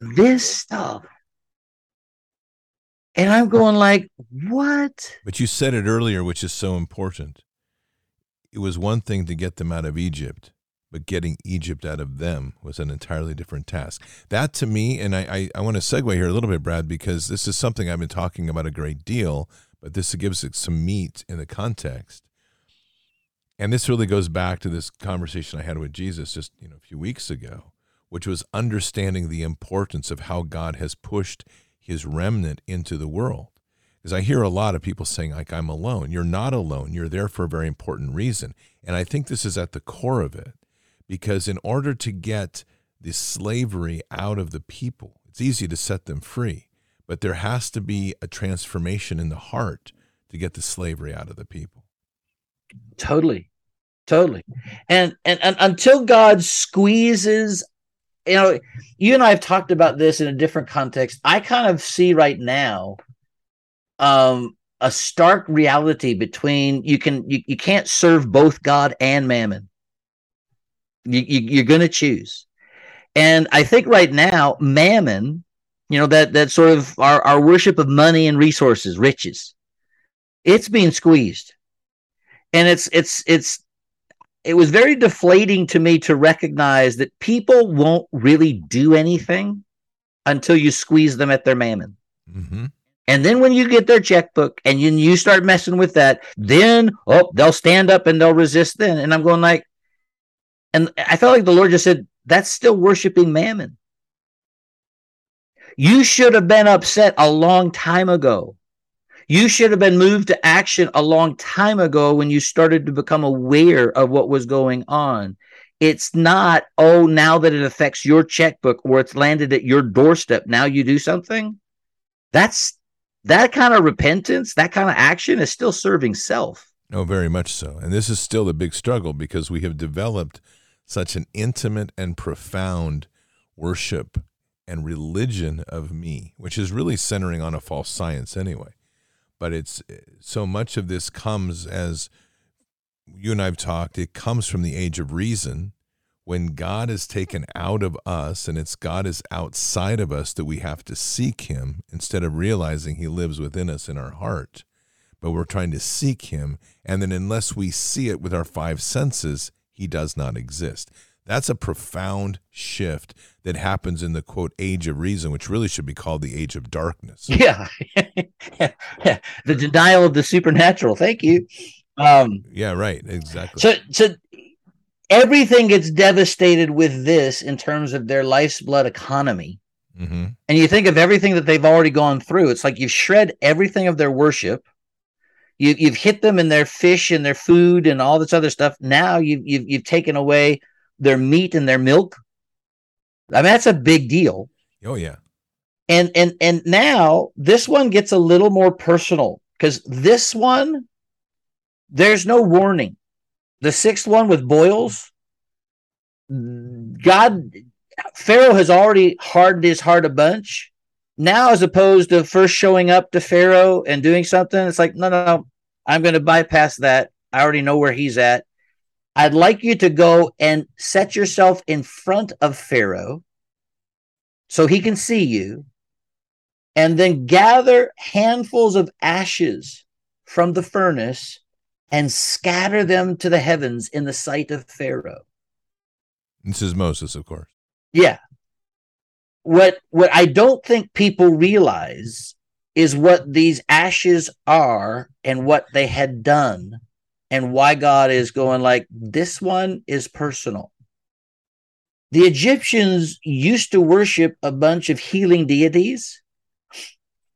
This stuff. And I'm going like, what? But you said it earlier, which is so important. It was one thing to get them out of Egypt, but getting Egypt out of them was an entirely different task. That to me, and I, I, I want to segue here a little bit, Brad, because this is something I've been talking about a great deal, but this gives it some meat in the context and this really goes back to this conversation I had with Jesus just you know a few weeks ago, which was understanding the importance of how God has pushed his remnant into the world. Because I hear a lot of people saying, like, I'm alone. You're not alone. You're there for a very important reason. And I think this is at the core of it. Because in order to get the slavery out of the people, it's easy to set them free, but there has to be a transformation in the heart to get the slavery out of the people. Totally. Totally. And, and and until God squeezes you know, you and I have talked about this in a different context. I kind of see right now um a stark reality between you can you, you can't serve both God and mammon. You, you you're going to choose. And I think right now mammon, you know that that sort of our our worship of money and resources, riches. It's being squeezed and it's it's it's it was very deflating to me to recognize that people won't really do anything until you squeeze them at their mammon. Mm-hmm. And then when you get their checkbook and you, you start messing with that, then oh, they'll stand up and they'll resist then. And I'm going like, and I felt like the Lord just said, that's still worshiping mammon. You should have been upset a long time ago. You should have been moved to action a long time ago when you started to become aware of what was going on. It's not, oh, now that it affects your checkbook or it's landed at your doorstep, now you do something. That's that kind of repentance, that kind of action is still serving self. Oh, very much so. And this is still the big struggle because we have developed such an intimate and profound worship and religion of me, which is really centering on a false science anyway. But it's so much of this comes as you and I've talked, it comes from the age of reason when God is taken out of us and it's God is outside of us that we have to seek him instead of realizing he lives within us in our heart. But we're trying to seek him. And then, unless we see it with our five senses, he does not exist. That's a profound shift that happens in the quote age of reason, which really should be called the age of darkness. (laughs) Yeah. (laughs) the denial of the supernatural. Thank you. Um, yeah, right. Exactly. So, so everything gets devastated with this in terms of their life's blood economy. Mm-hmm. And you think of everything that they've already gone through. It's like you've shred everything of their worship. You, you've hit them in their fish and their food and all this other stuff. Now you've, you've, you've taken away their meat and their milk. I mean, that's a big deal. Oh, yeah. And, and, and now this one gets a little more personal because this one, there's no warning the sixth one with boils, God, Pharaoh has already hardened his heart a bunch. Now, as opposed to first showing up to Pharaoh and doing something, it's like, no, no, no, I'm going to bypass that. I already know where he's at. I'd like you to go and set yourself in front of Pharaoh so he can see you, and then gather handfuls of ashes from the furnace and scatter them to the heavens in the sight of Pharaoh. This is Moses, of course. Yeah. What what I don't think people realize is what these ashes are and what they had done and why God is going like this one is personal. The Egyptians used to worship a bunch of healing deities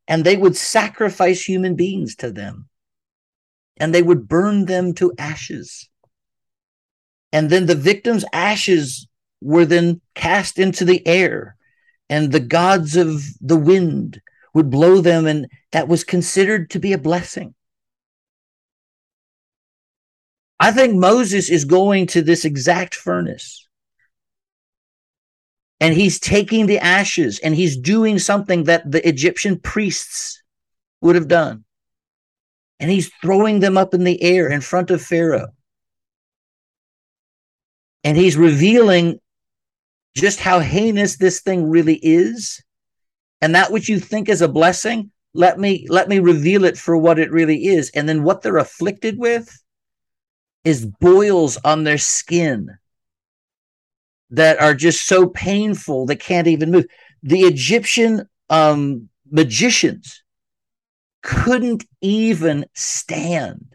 and they would sacrifice human beings to them and they would burn them to ashes. And then the victims' ashes were then cast into the air, and the gods of the wind would blow them, and that was considered to be a blessing. I think Moses is going to this exact furnace. And he's taking the ashes and he's doing something that the Egyptian priests would have done and he's throwing them up in the air in front of Pharaoh. And he's revealing just how heinous this thing really is. And that which you think is a blessing, let me let me reveal it for what it really is. And then what they're afflicted with is boils on their skin that are just so painful they can't even move. The Egyptian um, magicians couldn't even stand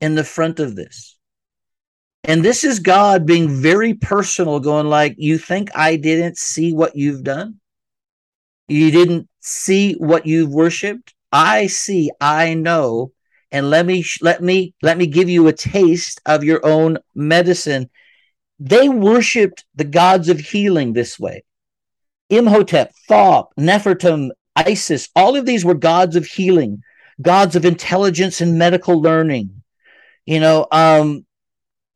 in the front of this. And this is God being very personal, going like, You think I didn't see what you've done? You didn't see what you've worshiped? I see, I know. And let me let me let me give you a taste of your own medicine. They worshiped the gods of healing this way. Imhotep, Thoth, Nefertum, Isis, all of these were gods of healing, gods of intelligence and medical learning. You know, um,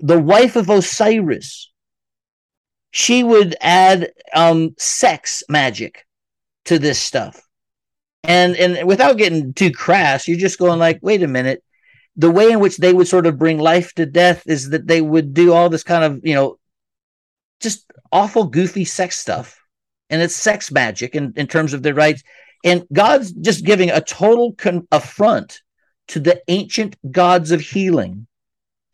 the wife of Osiris, she would add um, sex magic to this stuff. And and without getting too crass, you're just going like, wait a minute. The way in which they would sort of bring life to death is that they would do all this kind of, you know, just awful, goofy sex stuff. And it's sex magic in, in terms of their rites. And God's just giving a total con- affront to the ancient gods of healing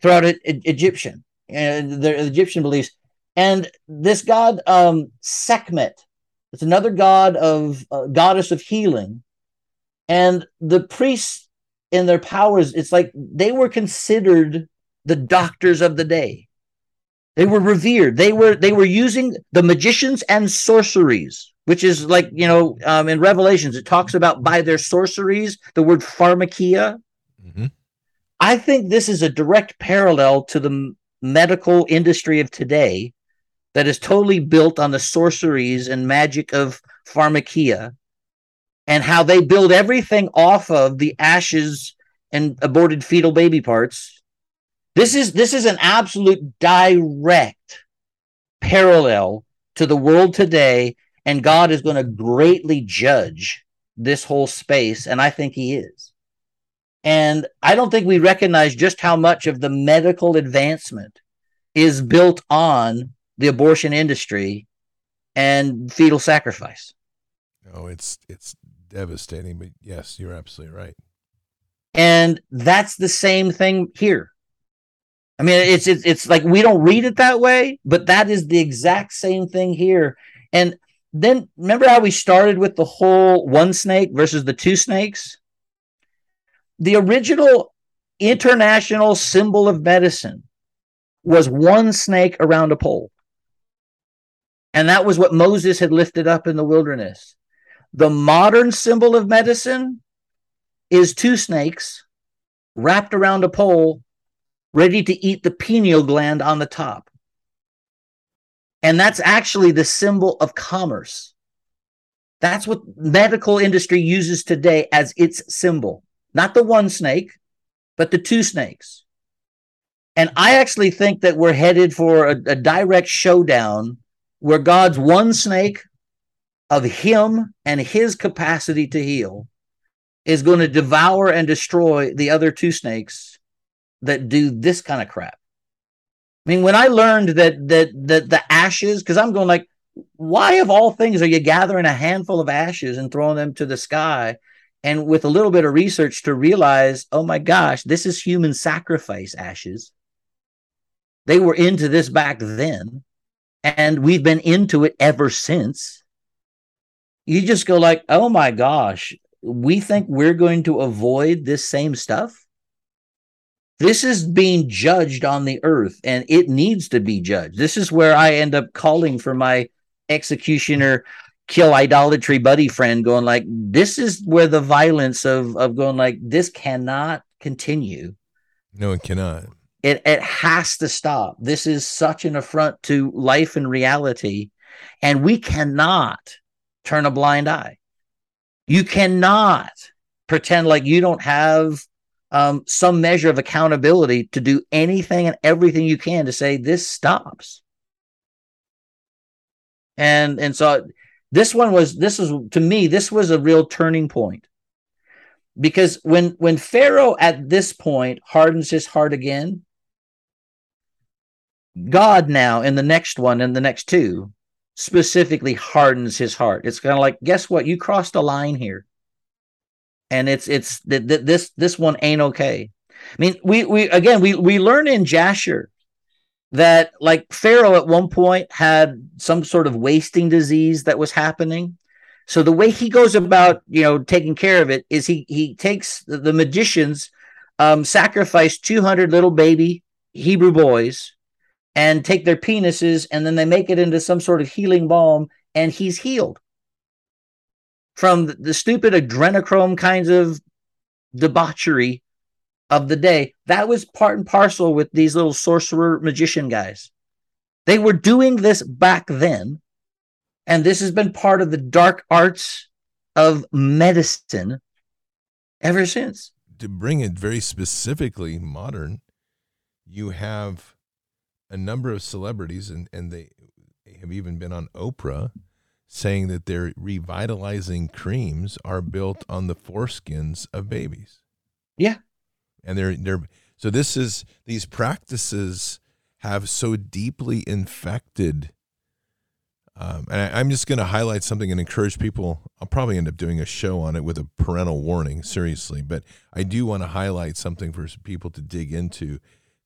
throughout Egyptian. and the Egyptian beliefs. And this god um, Sekhmet, it's another god of uh, goddess of healing, and the priests in their powers, it's like they were considered the doctors of the day. They were revered. They were they were using the magicians and sorceries, which is like you know um, in Revelations it talks about by their sorceries the word pharmakeia. Mm-hmm. I think this is a direct parallel to the medical industry of today that is totally built on the sorceries and magic of pharmakeia and how they build everything off of the ashes and aborted fetal baby parts. This is this is an absolute direct parallel to the world today and God is going to greatly judge this whole space and I think he is. And I don't think we recognize just how much of the medical advancement is built on the abortion industry and fetal sacrifice. Oh, it's it's devastating, but yes, you're absolutely right. And that's the same thing here. I mean, it's it's it's like we don't read it that way, but that is the exact same thing here. And then remember how we started with the whole one snake versus the two snakes? The original international symbol of medicine was one snake around a pole. And that was what Moses had lifted up in the wilderness. The modern symbol of medicine is two snakes wrapped around a pole, ready to eat the pineal gland on the top. And that's actually the symbol of commerce. That's what medical industry uses today as its symbol. Not the one snake, but the two snakes. And I actually think that we're headed for a, a direct showdown where God's one snake of him and his capacity to heal is going to devour and destroy the other two snakes that do this kind of crap. I mean, when I learned that that that the ashes, because I'm going like, why of all things are you gathering a handful of ashes and throwing them to the sky? And with a little bit of research to realize, oh my gosh, this is human sacrifice ashes. They were into this back then, and we've been into it ever since you just go like, oh my gosh, we think we're going to avoid this same stuff. This is being judged on the earth and it needs to be judged. This is where I end up calling for my executioner kill idolatry buddy friend going like this is where the violence of of going like this cannot continue no it cannot it it has to stop this is such an affront to life and reality and we cannot turn a blind eye. You cannot pretend like you don't have um, some measure of accountability to do anything and everything you can to say this stops. And and so this one was this is to me this was a real turning point because when when Pharaoh at this point hardens his heart again, God now in the next one and the next two specifically hardens his heart. It's kind of like, guess what? You crossed a line here, and it's it's th- th- this this one ain't okay. I mean, we we again we we learn in Jasher that like Pharaoh at one point had some sort of wasting disease that was happening. So the way he goes about, you know, taking care of it is he he takes the, the magicians um, sacrifice 200 little baby Hebrew boys and take their penises and then they make it into some sort of healing balm and he's healed from the stupid adrenochrome kinds of debauchery of the day. That was part and parcel with these little sorcerer magician guys. They were doing this back then. And this has been part of the dark arts of medicine ever since. To bring it very specifically modern, you have a number of celebrities, and, and they have even been on Oprah, saying that their revitalizing creams are built on the foreskins of babies. Yeah. And they're they're so this is these practices have so deeply infected um, and I, am just going to highlight something and encourage people. I'll probably end up doing a show on it with a parental warning, seriously. But I do want to highlight something for people to dig into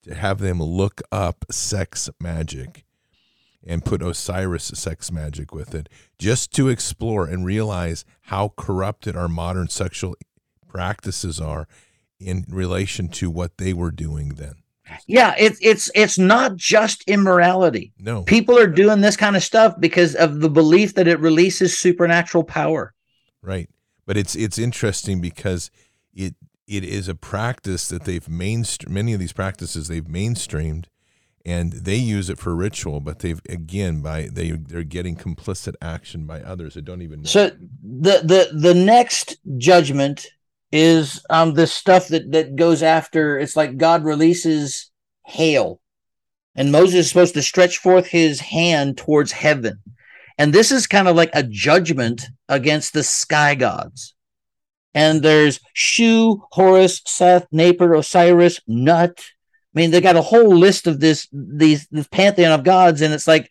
to have them look up sex magic and put Osiris sex magic with it, just to explore and realize how corrupted our modern sexual practices are in relation to what they were doing then. Yeah, it's it's it's not just immorality. No. People are doing this kind of stuff because of the belief that it releases supernatural power. Right. But it's it's interesting because it it is a practice that they've mainstream many of these practices they've mainstreamed and they use it for ritual but they've again by they they're getting complicit action by others that don't even know. So the the the next judgment is um the stuff that that goes after it's like God releases hail and Moses is supposed to stretch forth his hand towards heaven. And this is kind of like a judgment against the sky gods. And there's Shu, Horus, Seth, Naper, Osiris, Nut. I mean, they got a whole list of this these this pantheon of gods, and it's like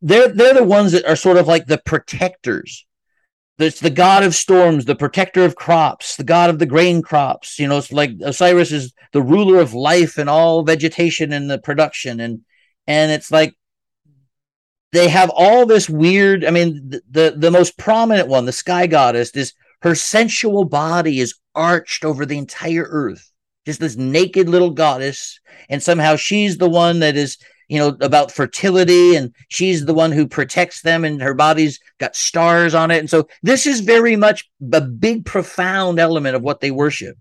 they're they're the ones that are sort of like the protectors it's the god of storms, the protector of crops, the god of the grain crops. You know, it's like Osiris is the ruler of life and all vegetation and the production, and and it's like they have all this weird. I mean, the the, the most prominent one, the sky goddess, is her sensual body is arched over the entire earth, just this naked little goddess, and somehow she's the one that is you know, about fertility, and she's the one who protects them, and her body's got stars on it. And so this is very much a big, profound element of what they worship.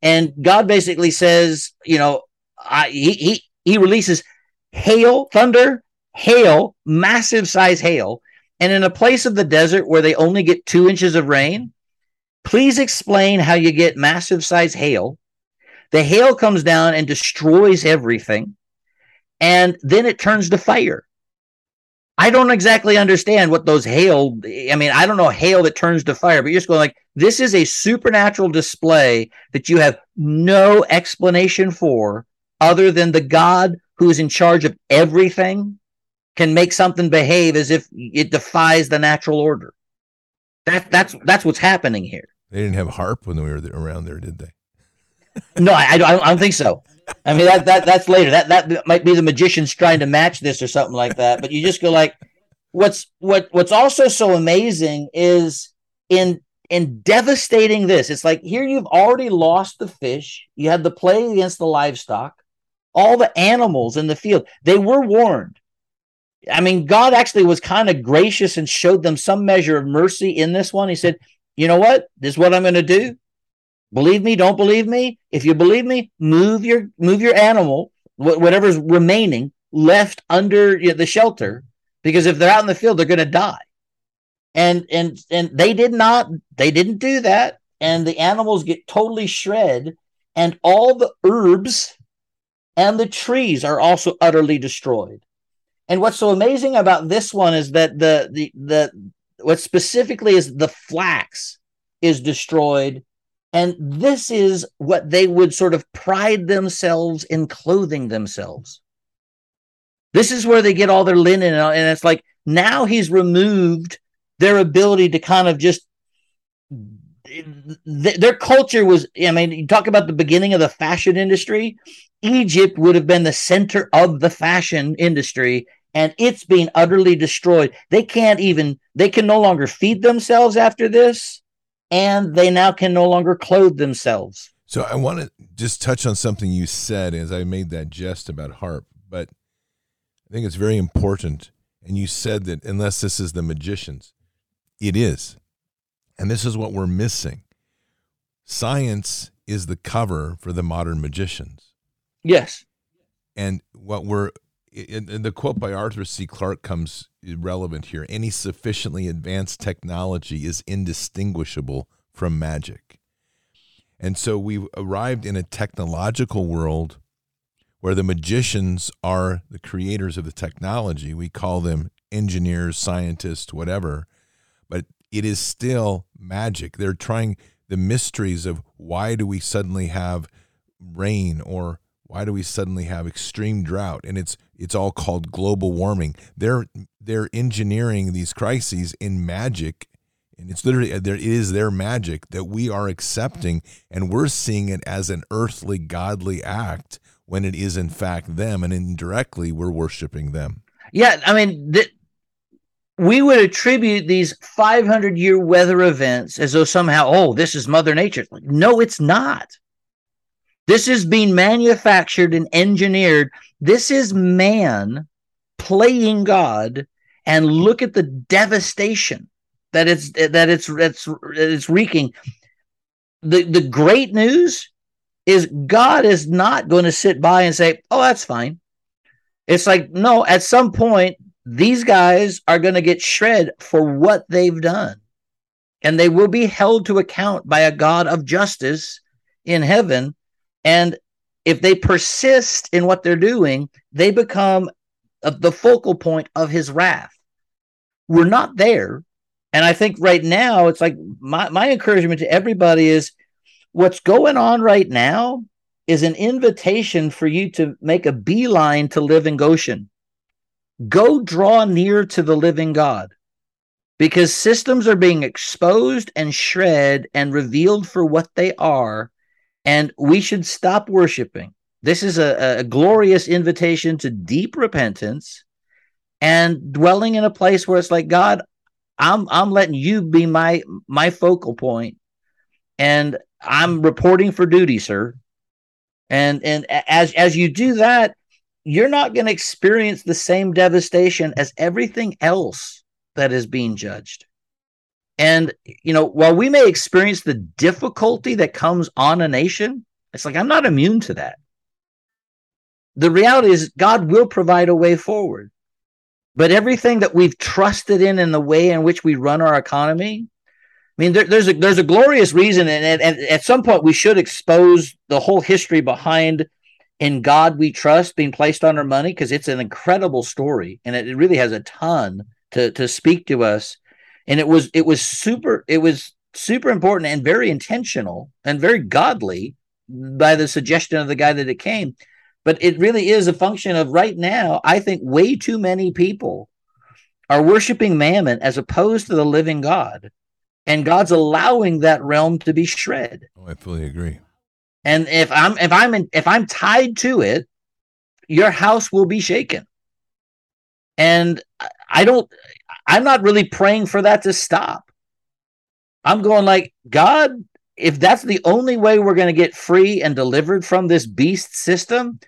And God basically says, you know, I, he, he, he releases hail, thunder, hail, massive size hail. And in a place of the desert where they only get two inches of rain, please explain how you get massive size hail. The hail comes down and destroys everything and then it turns to fire. I don't exactly understand what those hail. I mean, I don't know hail that turns to fire, but you're just going like this is a supernatural display that you have no explanation for, other than the God who is in charge of everything can make something behave as if it defies the natural order. That that's that's what's happening here. They didn't have HAARP when we were around there, did they? no, I, I, don't, I don't think so. I mean that that that's later. That that might be the magicians trying to match this or something like that. But you just go like, what's what what's also so amazing is in in devastating this. It's like here you've already lost the fish. You had the play against the livestock, all the animals in the field. They were warned. I mean, God actually was kind of gracious and showed them some measure of mercy in this one. He said, "You know what? This is what I'm going to do. Believe me, don't believe me. If you believe me, move your move your animal, wh- whatever's remaining left under you know, the shelter, because if they're out in the field, they're going to die. And and and they did not. They didn't do that, and the animals get totally shred, and all the herbs and the trees are also utterly destroyed. And what's so amazing about this one is that the the the what specifically is the flax is destroyed and this is what they would sort of pride themselves in clothing themselves. This is where they get all their linen. And it's like now he's removed their ability to kind of just. Their culture was, I mean, you talk about the beginning of the fashion industry. Egypt would have been the center of the fashion industry, and it's being utterly destroyed. They can't even, they can no longer feed themselves after this and they now can no longer clothe themselves. So I want to just touch on something you said as I made that jest about HAARP, but I think it's very important. And you said that unless this is the magicians, it is. And this is what we're missing. Science is the cover for the modern magicians. Yes. And what we're and the quote by Arthur C. Clarke comes relevant here. Any sufficiently advanced technology is indistinguishable from magic. And so we've arrived in a technological world where the magicians are the creators of the technology. We call them engineers, scientists, whatever, but it is still magic. They're trying the mysteries of why do we suddenly have rain or why do we suddenly have extreme drought and it's it's all called global warming they're they're engineering these crises in magic and it's literally uh, there it is their magic that we are accepting and we're seeing it as an earthly godly act when it is in fact them and indirectly we're worshiping them. Yeah, I mean, th- we would attribute these 500 year weather events as though somehow, oh, this is Mother Nature. No, it's not. This is being manufactured and engineered. This is man playing God, and look at the devastation that it's that it's it's it's wreaking. The the great news is God is not going to sit by and say, "Oh, that's fine." It's like no. At some point, these guys are going to get shred for what they've done, and they will be held to account by a God of justice in heaven. And if they persist in what they're doing, they become the focal point of His wrath. We're not there, and I think right now it's like my my encouragement to everybody is what's going on right now is an invitation for you to make a beeline to live in Goshen. Go draw near to the living God because systems are being exposed and shred and revealed for what they are. And we should stop worshiping. This is a, a glorious invitation to deep repentance and dwelling in a place where it's like, God, I'm I'm letting you be my my focal point, and I'm reporting for duty, sir. And and as as you do that, you're not going to experience the same devastation as everything else that is being judged. And you know, while we may experience the difficulty that comes on a nation, it's like I'm not immune to that. The reality is God will provide a way forward. But everything that we've trusted in in the way in which we run our economy, I mean, there, there's a there's a glorious reason, and, and, and at some point we should expose the whole history behind "In God We Trust" being placed on our money because it's an incredible story, and it really has a ton to to speak to us. And it was it was super it was super important and very intentional and very godly by the suggestion of the guy that it came. But it really is a function of right now. I think way too many people are worshiping mammon as opposed to the living God and God's allowing that realm to be shred. Oh, I fully agree. And if I'm if I'm in, if I'm tied to it, your house will be shaken. And I don't I'm not really praying for that to stop. I'm going like God, if that's the only way we're going to get free and delivered from this beast system,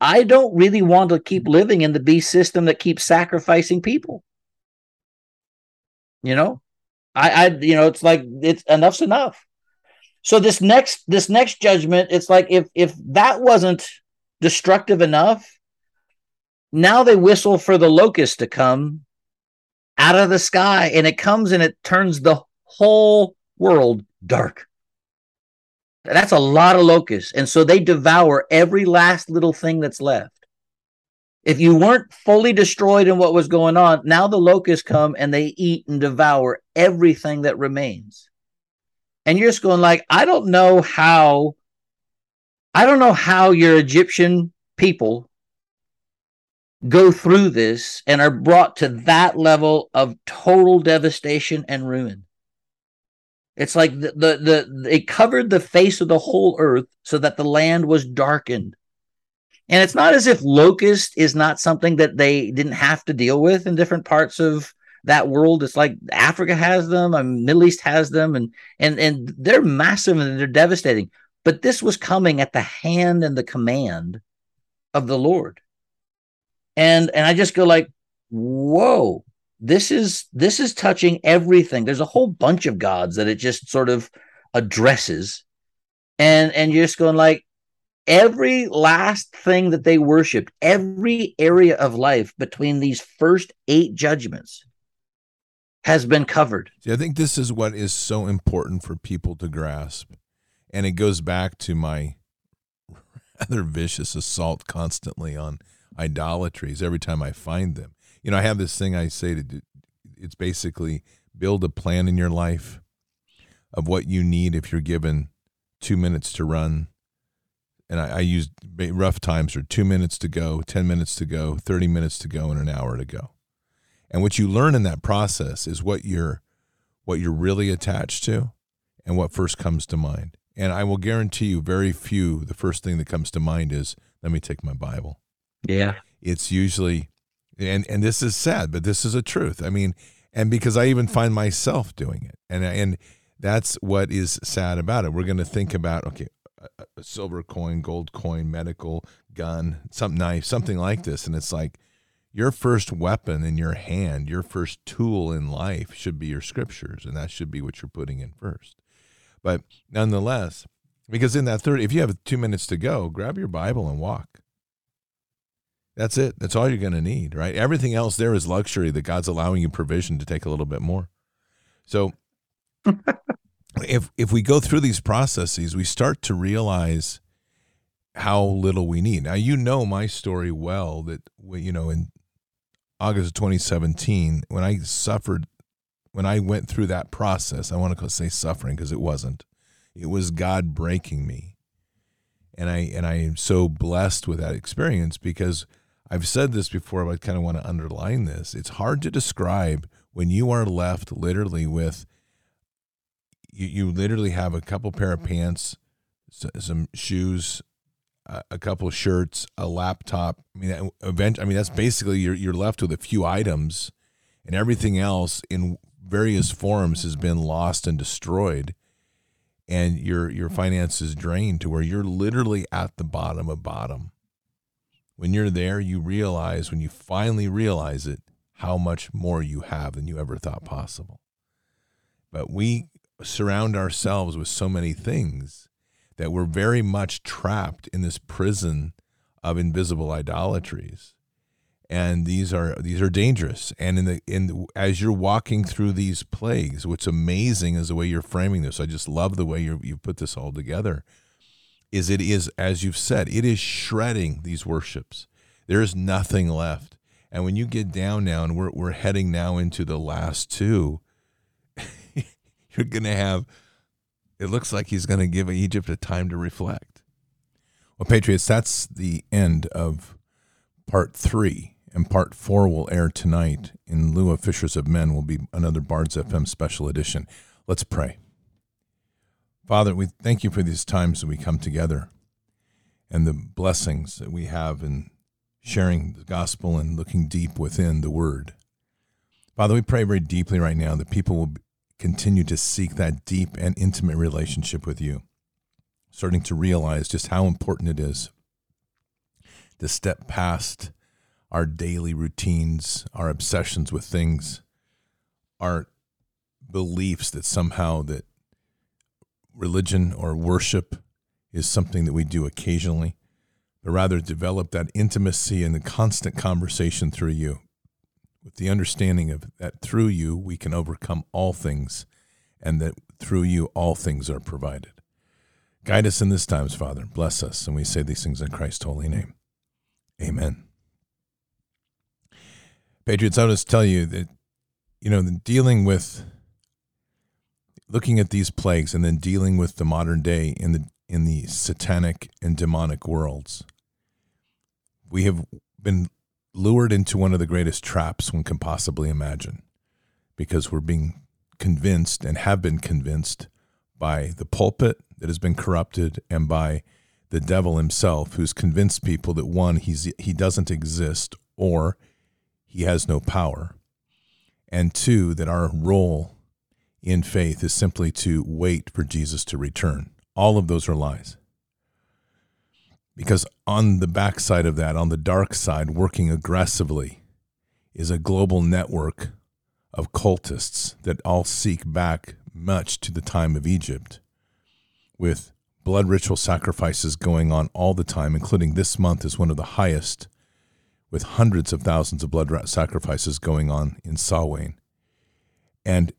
I don't really want to keep living in the beast system that keeps sacrificing people. You know? I, I, you know, it's like it's enough's enough. So this next, this next judgment, it's like if if that wasn't destructive enough, now they whistle for the locust to come out of the sky, and it comes and it turns the whole world dark. That's a lot of locusts, and so they devour every last little thing that's left. If you weren't fully destroyed in what was going on, now the locusts come and they eat and devour everything that remains. And you're just going like, I don't know how I don't know how your Egyptian people go through this and are brought to that level of total devastation and ruin. It's like the, the, the it covered the face of the whole earth so that the land was darkened. And it's not as if locust is not something that they didn't have to deal with in different parts of that world. It's like Africa has them, and Middle East has them, and and and they're massive and they're devastating. But this was coming at the hand and the command of the Lord. And and I just go like, whoa, this is this is touching everything. There's a whole bunch of gods that it just sort of addresses. And and you're just going like, every last thing that they worshiped, every area of life between these first eight judgments has been covered. See, I think this is what is so important for people to grasp. And it goes back to my (laughs) rather vicious assault constantly on idolatries every time I find them. You know, I have this thing I say to do, it's basically build a plan in your life of what you need if you're given two minutes to run and I, I used rough times are two minutes to go, 10 minutes to go, 30 minutes to go, and an hour to go. And what you learn in that process is what you're what you're really attached to and what first comes to mind. And I will guarantee you, very few, the first thing that comes to mind is, let me take my Bible. Yeah. It's usually, and, and this is sad, but this is a truth. I mean, and because I even find myself doing it. And, and that's what is sad about it. We're going to think about, okay, a, a silver coin, gold coin, medical gun, some knife, something like this. And it's like, your first weapon in your hand, your first tool in life should be your scriptures, and that should be what you're putting in first. But nonetheless, because in that third, if you have two minutes to go, grab your Bible and walk. That's it. That's all you're going to need, right? Everything else there is luxury that God's allowing you provision to take a little bit more. So if if we go through these processes, we start to realize how little we need. Now you know my story well that you know in August of 2017, when I suffered, when I went through that process, I want to say suffering because it wasn't. It was God breaking me. And I and I am so blessed with that experience because I've said this before, but I kind of want to underline this. It's hard to describe when you are left literally with you, you literally have a couple pair of mm-hmm. pants, some shoes, a couple of shirts, a laptop. I mean, event. I mean, that's basically you're you're left with a few items, and everything else in various forms has been mm-hmm. lost and destroyed, and your your mm-hmm. finances drained to where you're literally at the bottom of bottom. When you're there, you realize when you finally realize it how much more you have than you ever thought mm-hmm. possible. But we surround ourselves with so many things that we're very much trapped in this prison of invisible idolatries. And these are these are dangerous. And in the in as you're walking through these plagues what's amazing is the way you're framing this. I just love the way you you put this all together is it is as you've said it is shredding these worships there is nothing left and when you get down now and we're, we're heading now into the last two (laughs) you're going to have it looks like he's going to give Egypt a time to reflect. Well, Patriots, that's the end of part three. And part four will air tonight. In lieu of Fishers of Men, will be another BARDS FM special edition. Let's pray. Father, we thank you for these times that we come together and the blessings that we have in sharing the gospel and looking deep within the word. Father, we pray very deeply right now that people will continue to seek that deep and intimate relationship with you, starting to realize just how important it is to step past our daily routines, our obsessions with things, our beliefs that somehow that religion or worship is something that we do occasionally, but rather develop that intimacy and the constant conversation through you with the understanding of that through you we can overcome all things and that through you all things are provided. Guide us in this times, Father. Bless us. And we say these things in Christ's holy name. Amen. Patriots, I will just tell you that, you know, dealing with looking at these plagues and then dealing with the modern day in the in the satanic and demonic worlds, we have been lured into one of the greatest traps one can possibly imagine because we're being convinced and have been convinced by the pulpit that has been corrupted and by the devil himself who's convinced people that one he's he doesn't exist or he has no power and two that our role in faith is simply to wait for Jesus to return all of those are lies because on the backside of that, on the dark side, working aggressively, is a global network of cultists that all seek back much to the time of Egypt, with blood ritual sacrifices going on all the time, including this month is one of the highest, with hundreds of thousands of blood sacrifices going on in Samhain. And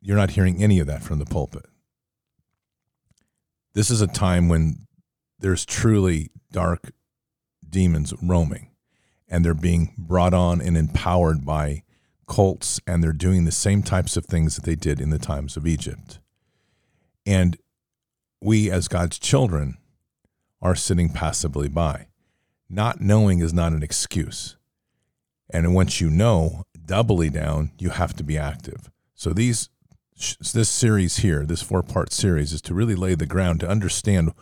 you're not hearing any of that from the pulpit. This is a time when there's truly dark demons roaming and they're being brought on and empowered by cults and they're doing the same types of things that they did in the times of Egypt. And we as God's children are sitting passively by. Not knowing is not an excuse. And once you know, doubly down, you have to be active. So these this series here, this four part series, is to really lay the ground to understand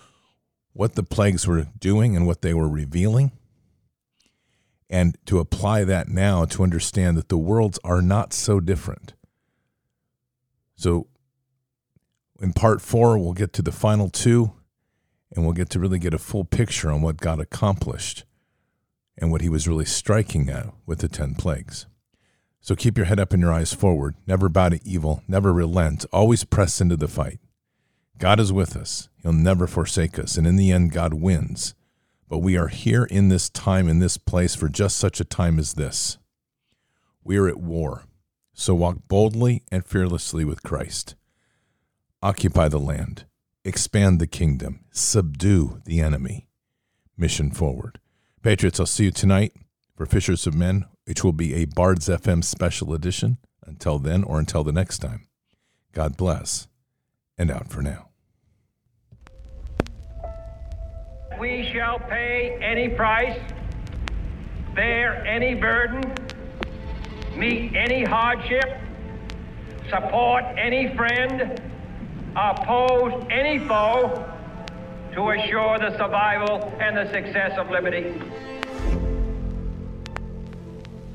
what the plagues were doing and what they were revealing, and to apply that now to understand that the worlds are not so different. So, in part four, we'll get to the final two, and we'll get to really get a full picture on what God accomplished and what he was really striking at with the 10 plagues. So keep your head up and your eyes forward. Never bow to evil. Never relent. Always press into the fight. God is with us. He'll never forsake us. And in the end, God wins. But we are here in this time, in this place, for just such a time as this. We are at war. So walk boldly and fearlessly with Christ. Occupy the land. Expand the kingdom. Subdue the enemy. Mission forward. Patriots, I'll see you tonight for Fishers of Men which will be a BARDS FM special edition. Until then, or until the next time, God bless, and out for now. We shall pay any price, bear any burden, meet any hardship, support any friend, oppose any foe to assure the survival and the success of liberty.